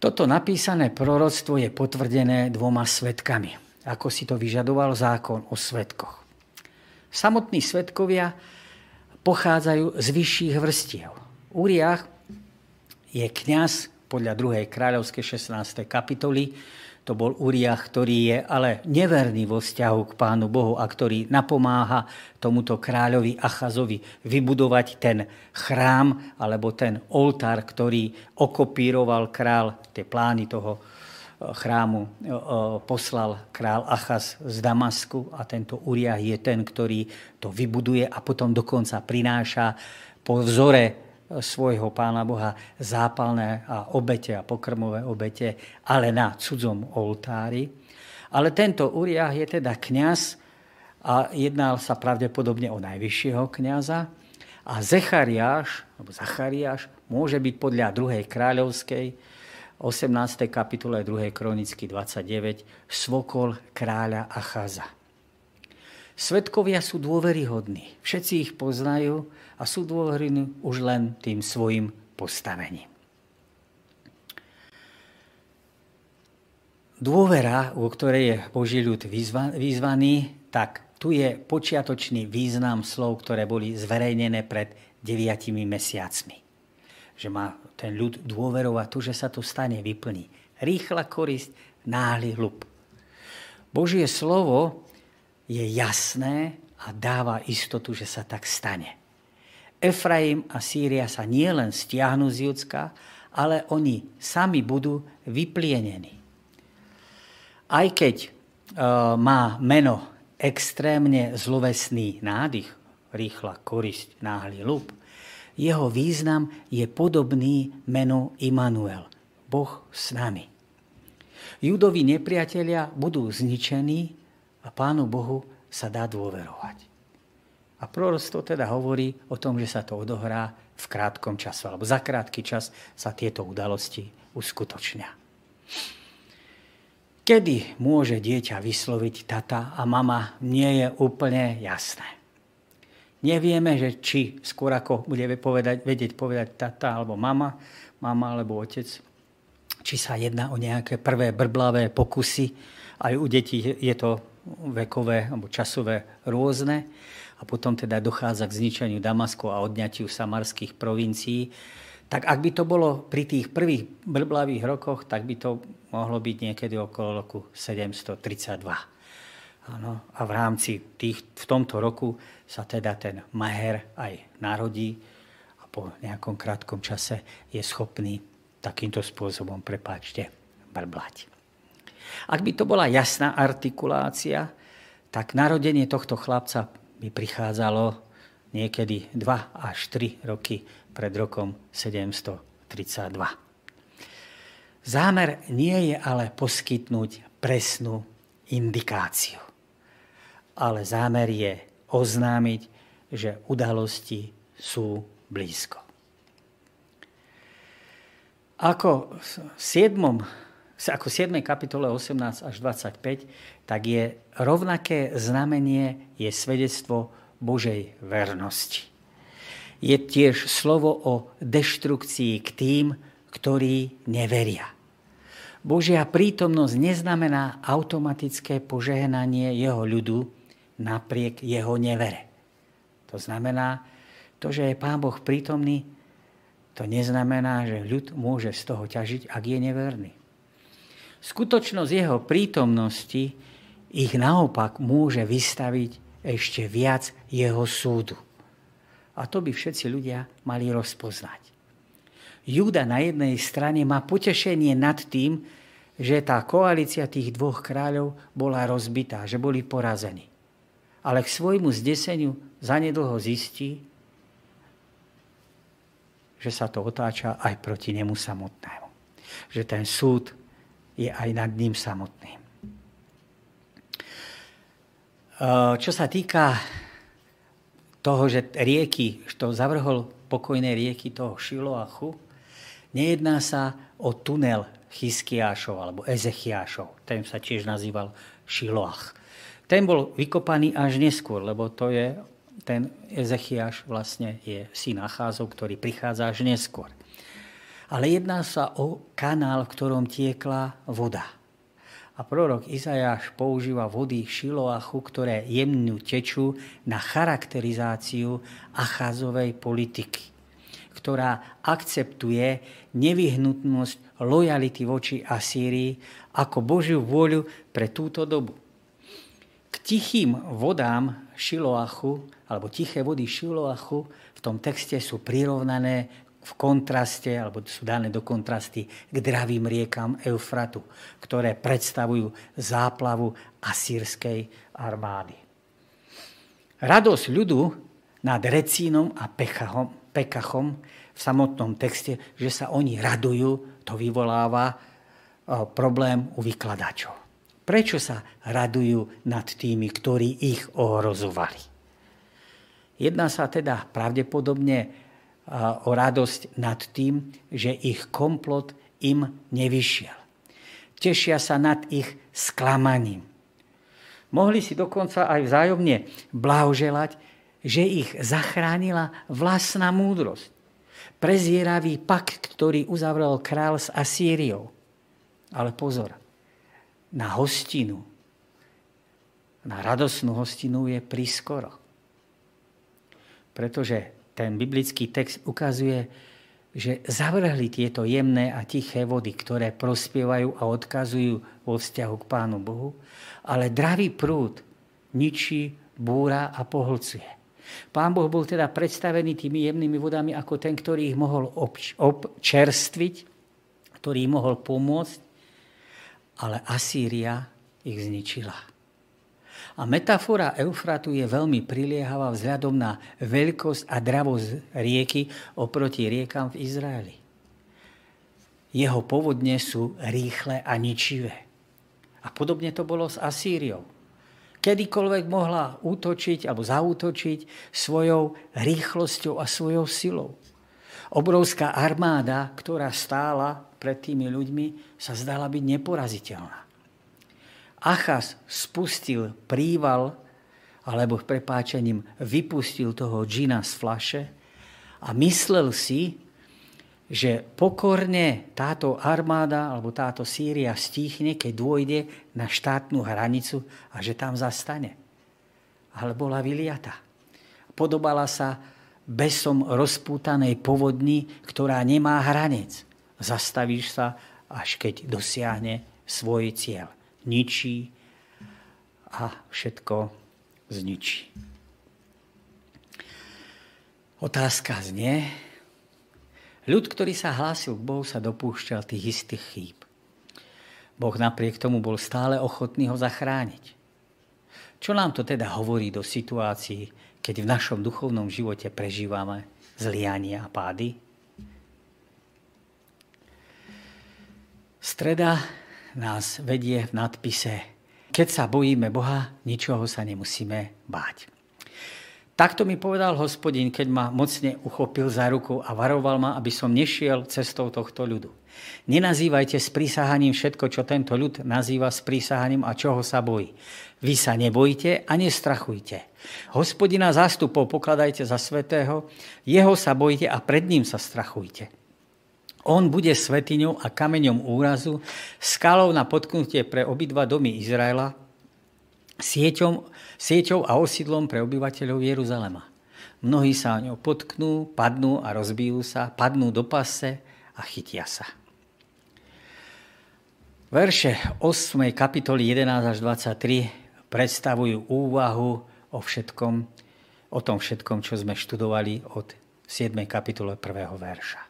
Toto napísané proroctvo je potvrdené dvoma svetkami, ako si to vyžadoval zákon o svetkoch. Samotní svetkovia pochádzajú z vyšších vrstiev. Uriach je kňaz podľa 2. kráľovskej 16. kapitoly, to bol Uriach, ktorý je ale neverný vo vzťahu k Pánu Bohu a ktorý napomáha tomuto kráľovi Achazovi vybudovať ten chrám alebo ten oltár, ktorý okopíroval král, tie plány toho chrámu e, e, poslal král Achaz z Damasku a tento Uriach je ten, ktorý to vybuduje a potom dokonca prináša po vzore svojho pána Boha zápalné a obete a pokrmové obete, ale na cudzom oltári. Ale tento Uriah je teda kňaz a jednal sa pravdepodobne o najvyššieho kňaza. A Zechariáš, alebo Zachariáš, môže byť podľa 2. kráľovskej 18. kapitole 2. kronicky 29 svokol kráľa Achaza. Svetkovia sú dôveryhodní, všetci ich poznajú a sú dôveryhodní už len tým svojim postavením. Dôvera, u ktorej je Boží ľud vyzvaný, tak tu je počiatočný význam slov, ktoré boli zverejnené pred deviatimi mesiacmi. Že má ten ľud dôverovať tu, že sa to stane, vyplní. Rýchla korist, náhly hlub. Božie slovo je jasné a dáva istotu, že sa tak stane. Efraim a Sýria sa nielen stiahnu z Judska, ale oni sami budú vyplienení. Aj keď e, má meno extrémne zlovesný nádych, rýchla korisť, náhly lup, jeho význam je podobný menu Immanuel, Boh s nami. Judoví nepriatelia budú zničení a Pánu Bohu sa dá dôverovať. A proroctvo teda hovorí o tom, že sa to odohrá v krátkom čase, alebo za krátky čas sa tieto udalosti uskutočnia. Kedy môže dieťa vysloviť tata a mama, nie je úplne jasné. Nevieme, že či skôr ako bude povedať, vedieť povedať tata alebo mama, mama alebo otec, či sa jedná o nejaké prvé brblavé pokusy. Aj u detí je to vekové alebo časové rôzne a potom teda dochádza k zničeniu Damasku a odňatiu samarských provincií, tak ak by to bolo pri tých prvých brblavých rokoch, tak by to mohlo byť niekedy okolo roku 732. Ano, a v rámci tých, v tomto roku sa teda ten Maher aj narodí a po nejakom krátkom čase je schopný takýmto spôsobom, prepáčte, brblať. Ak by to bola jasná artikulácia, tak narodenie tohto chlapca by prichádzalo niekedy 2 až 3 roky pred rokom 732. Zámer nie je ale poskytnúť presnú indikáciu, ale zámer je oznámiť, že udalosti sú blízko. Ako v 7. Ako 7. kapitole 18 až 25, tak je rovnaké znamenie je svedectvo Božej vernosti. Je tiež slovo o deštrukcii k tým, ktorí neveria. Božia prítomnosť neznamená automatické požehnanie jeho ľudu napriek jeho nevere. To znamená, to, že je Pán Boh prítomný, to neznamená, že ľud môže z toho ťažiť, ak je neverný. Skutočnosť jeho prítomnosti ich naopak môže vystaviť ešte viac jeho súdu. A to by všetci ľudia mali rozpoznať. Júda na jednej strane má potešenie nad tým, že tá koalícia tých dvoch kráľov bola rozbitá, že boli porazení. Ale k svojmu zdeseniu zanedlho zistí, že sa to otáča aj proti nemu samotnému. Že ten súd je aj nad ním samotným. Čo sa týka toho, že rieky, to zavrhol pokojné rieky toho Šiloachu, nejedná sa o tunel Chyskiášov alebo Ezechiášov. Ten sa tiež nazýval Šiloach. Ten bol vykopaný až neskôr, lebo to je ten Ezechiaš vlastne je syn Acházov, ktorý prichádza až neskôr. Ale jedná sa o kanál, v ktorom tiekla voda. A prorok Izajáš používa vody Šiloachu, ktoré jemnú tečú na charakterizáciu Acházovej politiky, ktorá akceptuje nevyhnutnosť lojality voči Asýrii ako Božiu vôľu pre túto dobu. K tichým vodám Šiloachu alebo tiché vody Šiloachu v tom texte sú prirovnané v kontraste, alebo sú dané do kontrasty k dravým riekam Eufratu, ktoré predstavujú záplavu asýrskej armády. Radosť ľudu nad Recínom a Pekachom, Pekachom v samotnom texte, že sa oni radujú, to vyvoláva problém u vykladačov. Prečo sa radujú nad tými, ktorí ich ohrozovali? Jedná sa teda pravdepodobne o radosť nad tým, že ich komplot im nevyšiel. Tešia sa nad ich sklamaním. Mohli si dokonca aj vzájomne blahoželať, že ich zachránila vlastná múdrosť. Prezieravý pakt, ktorý uzavrel král s Asýriou. Ale pozor, na hostinu, na radosnú hostinu je prískoro pretože ten biblický text ukazuje, že zavrhli tieto jemné a tiché vody, ktoré prospievajú a odkazujú vo vzťahu k Pánu Bohu, ale dravý prúd ničí, búra a pohlcuje. Pán Boh bol teda predstavený tými jemnými vodami ako ten, ktorý ich mohol obč- občerstviť, ktorý mohol pomôcť, ale Asýria ich zničila. A metafora Eufratu je veľmi priliehavá vzhľadom na veľkosť a dravosť rieky oproti riekam v Izraeli. Jeho povodne sú rýchle a ničivé. A podobne to bolo s Asýriou. Kedykoľvek mohla útočiť alebo zaútočiť svojou rýchlosťou a svojou silou. Obrovská armáda, ktorá stála pred tými ľuďmi, sa zdala byť neporaziteľná. Achaz spustil príval, alebo prepáčením vypustil toho džina z flaše a myslel si, že pokorne táto armáda alebo táto Sýria stíchne, keď dôjde na štátnu hranicu a že tam zastane. Ale bola vyliata. Podobala sa besom rozpútanej povodni, ktorá nemá hranec. Zastavíš sa, až keď dosiahne svoj cieľ ničí a všetko zničí. Otázka znie, ľud, ktorý sa hlásil k Bohu, sa dopúšťal tých istých chýb. Boh napriek tomu bol stále ochotný ho zachrániť. Čo nám to teda hovorí do situácií, keď v našom duchovnom živote prežívame zliania a pády? Streda nás vedie v nadpise Keď sa bojíme Boha, ničoho sa nemusíme báť. Takto mi povedal hospodin, keď ma mocne uchopil za ruku a varoval ma, aby som nešiel cestou tohto ľudu. Nenazývajte s prísahaním všetko, čo tento ľud nazýva s prísahaním a čoho sa bojí. Vy sa nebojte a nestrachujte. Hospodina zástupov pokladajte za svetého, jeho sa bojte a pred ním sa strachujte. On bude svetiňou a kameňom úrazu, skalou na potknutie pre obidva domy Izraela, sieťom, sieťou a osidlom pre obyvateľov Jeruzalema. Mnohí sa o ňou potknú, padnú a rozbijú sa, padnú do pase a chytia sa. Verše 8. kapitoly 11 až 23 predstavujú úvahu o všetkom, o tom všetkom, čo sme študovali od 7. kapitole 1. verša.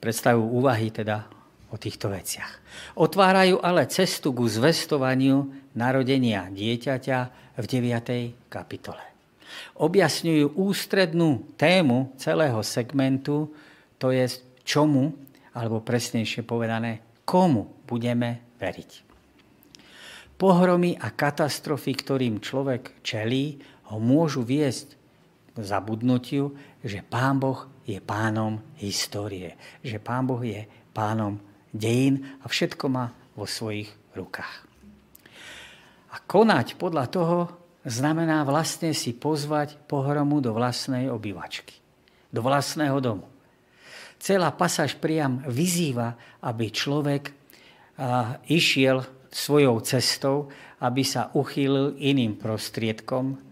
Predstavujú úvahy teda o týchto veciach. Otvárajú ale cestu ku zvestovaniu narodenia dieťaťa v 9. kapitole. Objasňujú ústrednú tému celého segmentu, to je čomu, alebo presnejšie povedané, komu budeme veriť. Pohromy a katastrofy, ktorým človek čelí, ho môžu viesť k zabudnutiu, že Pán Boh je pánom histórie, že Pán Boh je pánom dejín a všetko má vo svojich rukách. A konať podľa toho znamená vlastne si pozvať pohromu do vlastnej obývačky, do vlastného domu. Celá pasáž priam vyzýva, aby človek išiel svojou cestou, aby sa uchýlil iným prostriedkom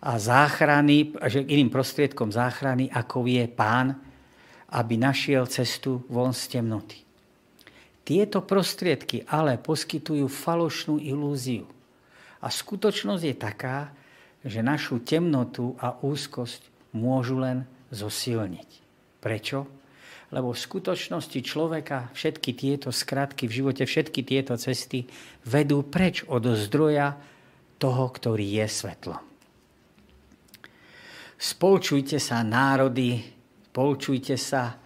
a záchrany, že iným prostriedkom záchrany, ako je pán, aby našiel cestu von z temnoty. Tieto prostriedky ale poskytujú falošnú ilúziu. A skutočnosť je taká, že našu temnotu a úzkosť môžu len zosilniť. Prečo? Lebo v skutočnosti človeka všetky tieto skratky v živote, všetky tieto cesty vedú preč od zdroja toho, ktorý je svetlo. Spolčujte sa národy, spolčujte sa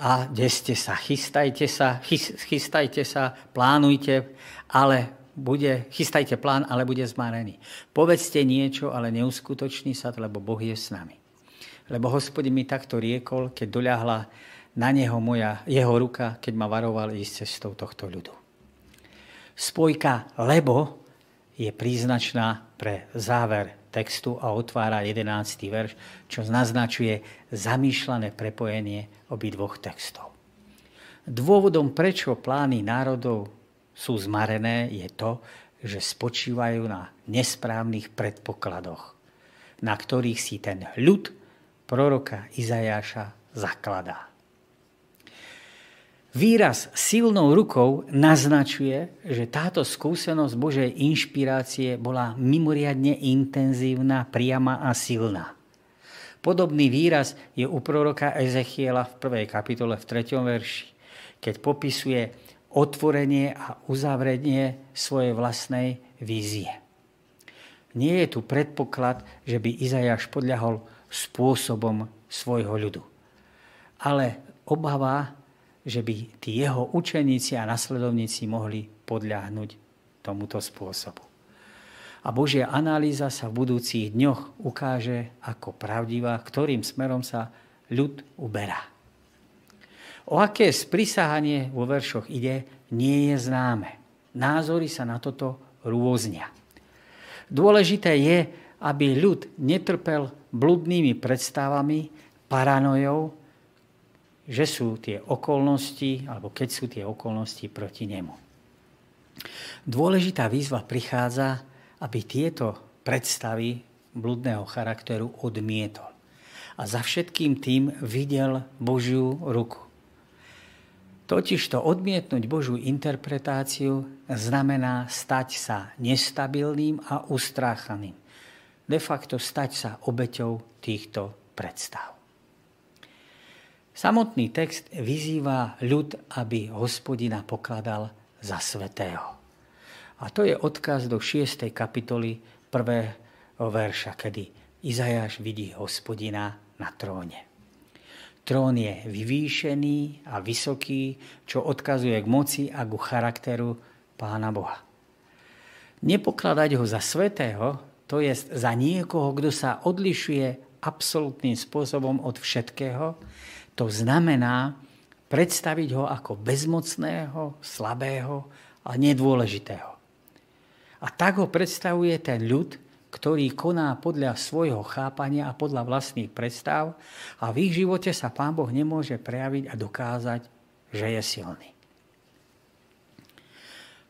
a deste sa, chystajte sa, chystajte sa, plánujte, ale bude, chystajte plán, ale bude zmarený. Povedzte niečo, ale neuskutoční sa, lebo Boh je s nami. Lebo hospodin mi takto riekol, keď doľahla na neho moja, jeho ruka, keď ma varoval ísť cestou tohto ľudu. Spojka lebo je príznačná pre záver textu a otvára 11. verš, čo naznačuje zamýšľané prepojenie obidvoch textov. Dôvodom, prečo plány národov sú zmarené, je to, že spočívajú na nesprávnych predpokladoch, na ktorých si ten ľud proroka Izajáša zakladá. Výraz silnou rukou naznačuje, že táto skúsenosť Božej inšpirácie bola mimoriadne intenzívna, priama a silná. Podobný výraz je u proroka Ezechiela v 1. kapitole v 3. verši, keď popisuje otvorenie a uzavrenie svojej vlastnej vízie. Nie je tu predpoklad, že by Izajáš podľahol spôsobom svojho ľudu. Ale obava že by tí jeho učeníci a nasledovníci mohli podľahnuť tomuto spôsobu. A Božia analýza sa v budúcich dňoch ukáže ako pravdivá, ktorým smerom sa ľud uberá. O aké sprisahanie vo veršoch ide, nie je známe. Názory sa na toto rôznia. Dôležité je, aby ľud netrpel bludnými predstavami, paranojou že sú tie okolnosti, alebo keď sú tie okolnosti proti nemu. Dôležitá výzva prichádza, aby tieto predstavy bludného charakteru odmietol. A za všetkým tým videl Božiu ruku. Totižto odmietnúť Božiu interpretáciu znamená stať sa nestabilným a ustráchaným. De facto stať sa obeťou týchto predstav. Samotný text vyzýva ľud, aby hospodina pokladal za svetého. A to je odkaz do 6. kapitoly 1. verša, kedy Izajáš vidí hospodina na tróne. Trón je vyvýšený a vysoký, čo odkazuje k moci a ku charakteru Pána Boha. Nepokladať ho za svetého, to je za niekoho, kto sa odlišuje absolútnym spôsobom od všetkého, to znamená predstaviť ho ako bezmocného, slabého a nedôležitého. A tak ho predstavuje ten ľud, ktorý koná podľa svojho chápania a podľa vlastných predstav a v ich živote sa Pán Boh nemôže prejaviť a dokázať, že je silný.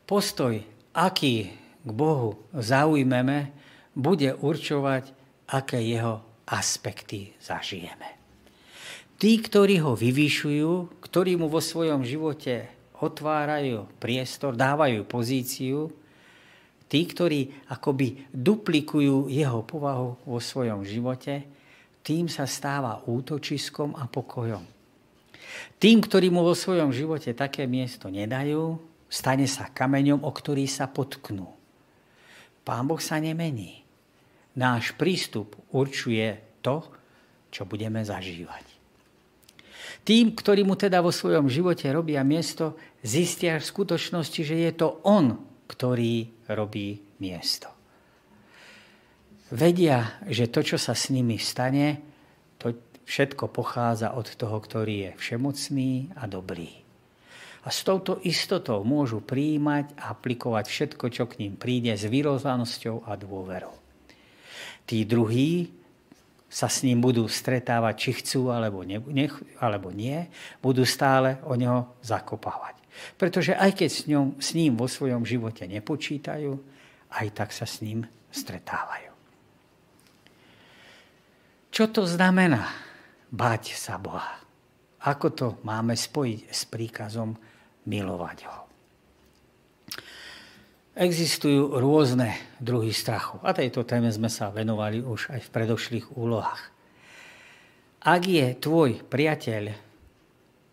Postoj, aký k Bohu zaujmeme, bude určovať, aké jeho aspekty zažijeme. Tí, ktorí ho vyvyšujú, ktorí mu vo svojom živote otvárajú priestor, dávajú pozíciu, Tí, ktorí akoby duplikujú jeho povahu vo svojom živote, tým sa stáva útočiskom a pokojom. Tým, ktorí mu vo svojom živote také miesto nedajú, stane sa kameňom, o ktorý sa potknú. Pán Boh sa nemení. Náš prístup určuje to, čo budeme zažívať. Tým, ktorí mu teda vo svojom živote robia miesto, zistia v skutočnosti, že je to on, ktorý robí miesto. Vedia, že to, čo sa s nimi stane, to všetko pochádza od toho, ktorý je všemocný a dobrý. A s touto istotou môžu príjmať a aplikovať všetko, čo k ním príde s vyrozanosťou a dôverou. Tí druhí sa s ním budú stretávať, či chcú alebo, ne, nech, alebo nie, budú stále o neho zakopávať. Pretože aj keď s, ňom, s ním vo svojom živote nepočítajú, aj tak sa s ním stretávajú. Čo to znamená bať sa Boha? Ako to máme spojiť s príkazom milovať ho? Existujú rôzne druhy strachu. A tejto téme sme sa venovali už aj v predošlých úlohách. Ak je tvoj priateľ,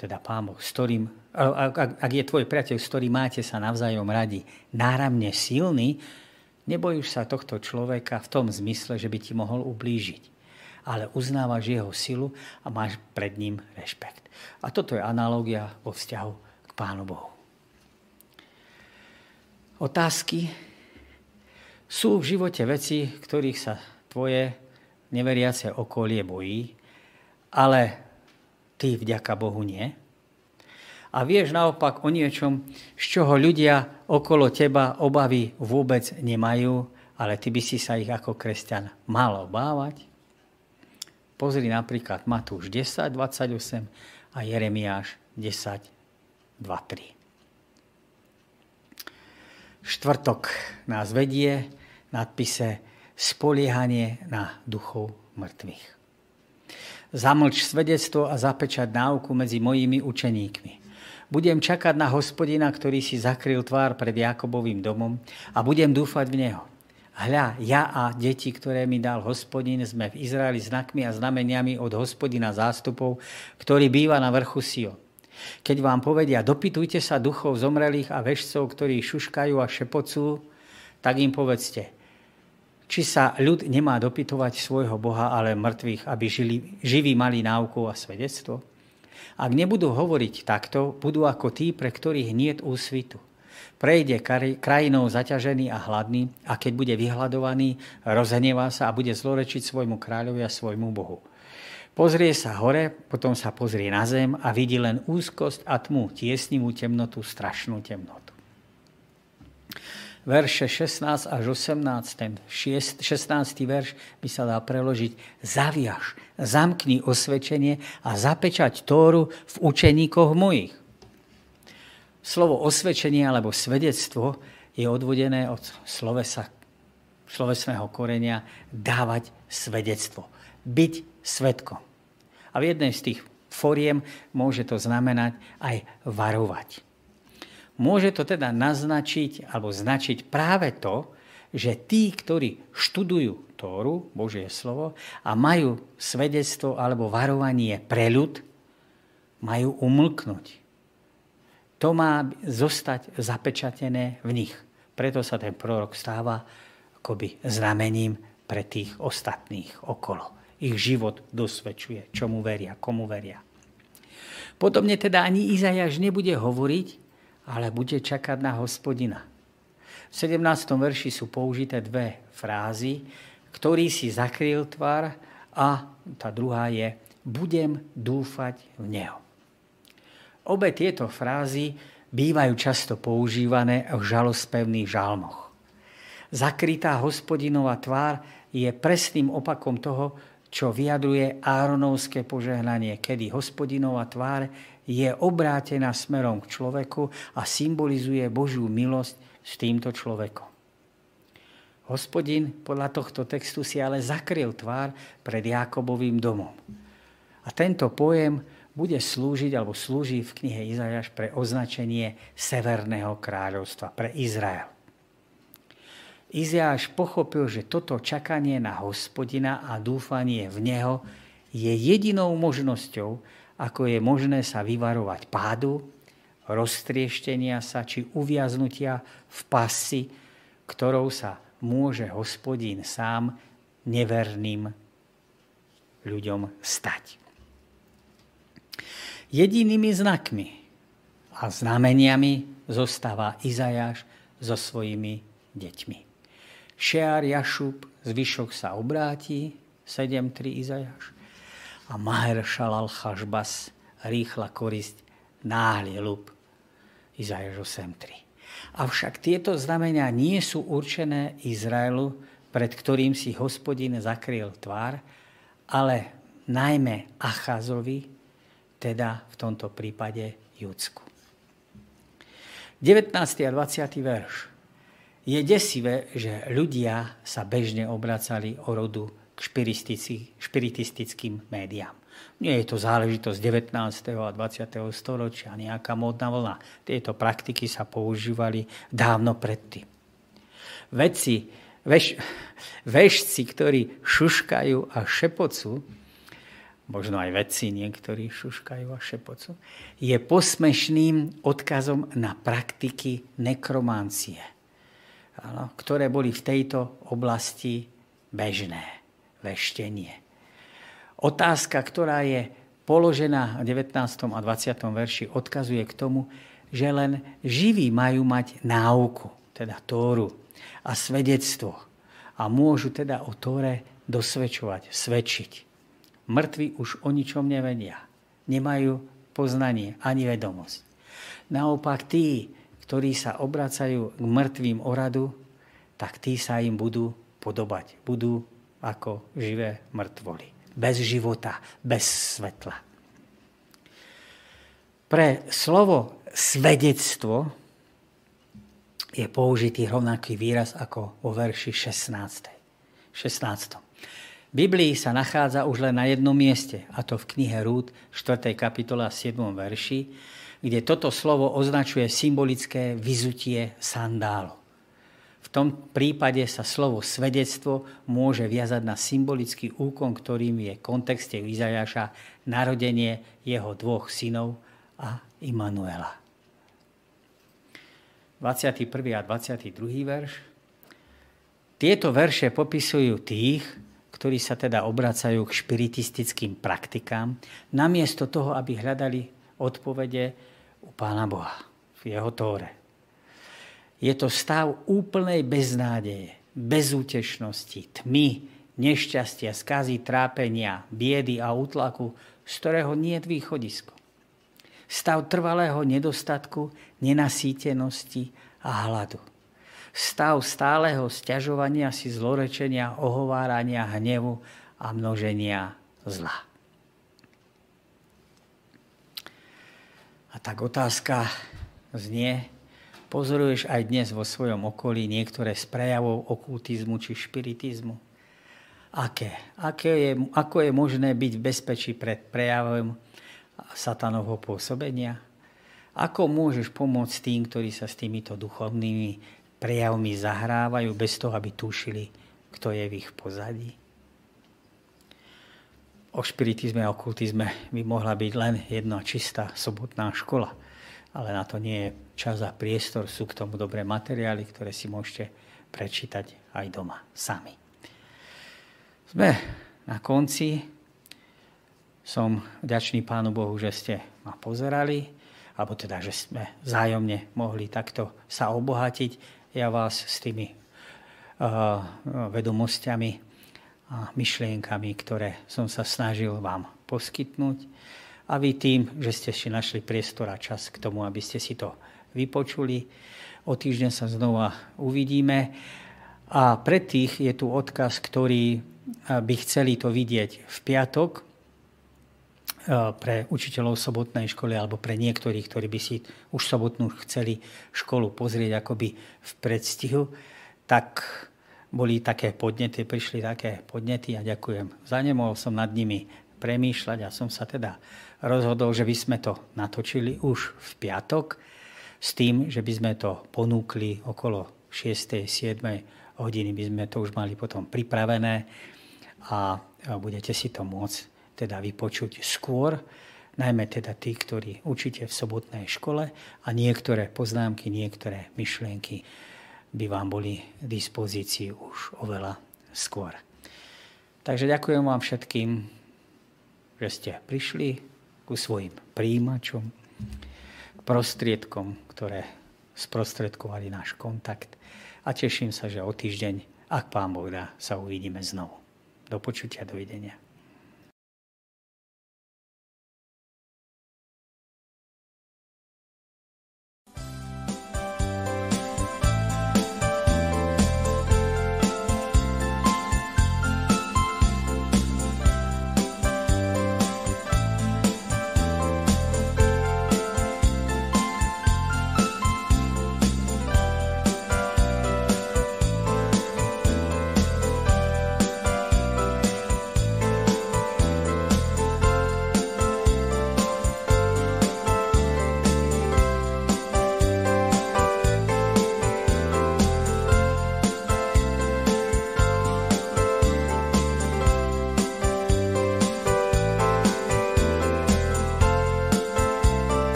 teda Pán Boh, s ktorým ak, ak je tvoj priateľ, s ktorým máte sa navzájom radi, náramne silný, nebojíš sa tohto človeka v tom zmysle, že by ti mohol ublížiť. Ale uznávaš jeho silu a máš pred ním rešpekt. A toto je analogia vo vzťahu k Pánu Bohu. Otázky. Sú v živote veci, ktorých sa tvoje neveriace okolie bojí, ale ty vďaka Bohu nie? a vieš naopak o niečom, z čoho ľudia okolo teba obavy vôbec nemajú, ale ty by si sa ich ako kresťan mal obávať. Pozri napríklad Matúš 10, 28 a Jeremiáš 10, 2, 3. Štvrtok nás vedie nadpise Spoliehanie na duchov mŕtvych. Zamlč svedectvo a zapečať náuku medzi mojimi učeníkmi budem čakať na hospodina, ktorý si zakryl tvár pred Jakobovým domom a budem dúfať v neho. Hľa, ja a deti, ktoré mi dal hospodin, sme v Izraeli znakmi a znameniami od hospodina zástupov, ktorý býva na vrchu Sio. Keď vám povedia, dopytujte sa duchov zomrelých a vešcov, ktorí šuškajú a šepocú, tak im povedzte, či sa ľud nemá dopytovať svojho Boha, ale mŕtvych, aby žili, živí mali náuku a svedectvo? Ak nebudú hovoriť takto, budú ako tí, pre ktorých niet úsvitu. Prejde krajinou zaťažený a hladný a keď bude vyhľadovaný, rozenevá sa a bude zlorečiť svojmu kráľovi a svojmu Bohu. Pozrie sa hore, potom sa pozrie na zem a vidí len úzkosť a tmu, tiesnivú temnotu, strašnú temnotu verše 16 až 18, ten 16. verš by sa dá preložiť zaviaž, zamkni osvedčenie a zapečať Tóru v učeníkoch mojich. Slovo osvedčenie alebo svedectvo je odvodené od slovesa, slovesného korenia dávať svedectvo, byť svedkom. A v jednej z tých foriem môže to znamenať aj varovať. Môže to teda naznačiť alebo značiť práve to, že tí, ktorí študujú Tóru, Božie slovo, a majú svedectvo alebo varovanie pre ľud, majú umlknúť. To má zostať zapečatené v nich. Preto sa ten prorok stáva akoby znamením pre tých ostatných okolo. Ich život dosvedčuje, čomu veria, komu veria. Podobne teda ani Izajaš nebude hovoriť, ale bude čakať na hospodina. V 17. verši sú použité dve frázy, ktorý si zakryl tvár a tá druhá je budem dúfať v Neho. Obe tieto frázy bývajú často používané v žalospevných žalmoch. Zakrytá hospodinová tvár je presným opakom toho, čo vyjadruje Áronovské požehnanie, kedy hospodinová tvár je obrátená smerom k človeku a symbolizuje Božiu milosť s týmto človekom. Hospodin podľa tohto textu si ale zakryl tvár pred Jakobovým domom. A tento pojem bude slúžiť alebo slúži v knihe Izajaš pre označenie Severného kráľovstva, pre Izrael. Izajáš pochopil, že toto čakanie na hospodina a dúfanie v neho je jedinou možnosťou, ako je možné sa vyvarovať pádu, roztrieštenia sa či uviaznutia v pasi, ktorou sa môže hospodín sám neverným ľuďom stať. Jedinými znakmi a znameniami zostáva Izajáš so svojimi deťmi. Šear Jašub, zvyšok sa obráti, 7.3 Izajáš. A Maher Šalal Chašbas, rýchla korisť, náhli lup, Izajáš 8.3. Avšak tieto znamenia nie sú určené Izraelu, pred ktorým si hospodin zakryl tvár, ale najmä Achazovi, teda v tomto prípade Judsku. 19. a 20. verš. Je desivé, že ľudia sa bežne obracali o rodu k špiritistickým médiám. Nie je to záležitosť 19. a 20. storočia, nejaká módna vlna. Tieto praktiky sa používali dávno predtým. Vedci, veš, vešci, ktorí šuškajú a šepocú, možno aj vedci niektorí šuškajú a šepocu, je posmešným odkazom na praktiky nekromancie áno, ktoré boli v tejto oblasti bežné. Veštenie. Otázka, ktorá je položená v 19. a 20. verši, odkazuje k tomu, že len živí majú mať náuku, teda Tóru a svedectvo. A môžu teda o Tóre dosvedčovať, svedčiť. Mŕtvi už o ničom nevedia. Nemajú poznanie ani vedomosť. Naopak tí, ktorí sa obracajú k mŕtvým oradu, tak tí sa im budú podobať. Budú ako živé mŕtvoly. Bez života, bez svetla. Pre slovo svedectvo je použitý rovnaký výraz ako vo verši 16. 16. V Biblii sa nachádza už len na jednom mieste, a to v knihe Rúd, 4. kapitola 7. verši, kde toto slovo označuje symbolické vyzutie sandálu. V tom prípade sa slovo svedectvo môže viazať na symbolický úkon, ktorým je v kontexte Izajaša narodenie jeho dvoch synov a Immanuela. 21. a 22. verš. Tieto verše popisujú tých, ktorí sa teda obracajú k špiritistickým praktikám, namiesto toho, aby hľadali odpovede u Pána Boha, v jeho tóre. Je to stav úplnej beznádeje, bezútešnosti, tmy, nešťastia, skazy, trápenia, biedy a útlaku, z ktorého nie je východisko. Stav trvalého nedostatku, nenasítenosti a hladu. Stav stáleho stiažovania si zlorečenia, ohovárania, hnevu a množenia zla. Tak otázka znie, pozoruješ aj dnes vo svojom okolí niektoré z prejavov okultizmu či špiritizmu? Aké? Aké je, ako je možné byť v bezpečí pred prejavom satanovho pôsobenia? Ako môžeš pomôcť tým, ktorí sa s týmito duchovnými prejavmi zahrávajú bez toho, aby tušili, kto je v ich pozadí? O špiritizme a okultizme by mohla byť len jedna čistá sobotná škola. ale na to nie je čas a priestor. Sú k tomu dobré materiály, ktoré si môžete prečítať aj doma sami. Sme na konci. Som vďačný Pánu Bohu, že ste ma pozerali, alebo teda, že sme zájomne mohli takto sa obohatiť. Ja vás s tými uh, vedomosťami a myšlienkami, ktoré som sa snažil vám poskytnúť. A vy tým, že ste si našli priestor a čas k tomu, aby ste si to vypočuli. O týždeň sa znova uvidíme. A pre tých je tu odkaz, ktorý by chceli to vidieť v piatok pre učiteľov sobotnej školy alebo pre niektorých, ktorí by si už sobotnú chceli školu pozrieť akoby v predstihu, tak boli také podnety, prišli také podnety a ďakujem za ne. Mohol som nad nimi premýšľať a som sa teda rozhodol, že by sme to natočili už v piatok s tým, že by sme to ponúkli okolo 6. 7. hodiny by sme to už mali potom pripravené a budete si to môcť teda vypočuť skôr, najmä teda tí, ktorí učíte v sobotnej škole a niektoré poznámky, niektoré myšlienky by vám boli k dispozícii už oveľa skôr. Takže ďakujem vám všetkým, že ste prišli ku svojim príjimačom, k prostriedkom, ktoré sprostredkovali náš kontakt a teším sa, že o týždeň, ak pán Boh dá, sa uvidíme znovu. Do počutia, dovidenia.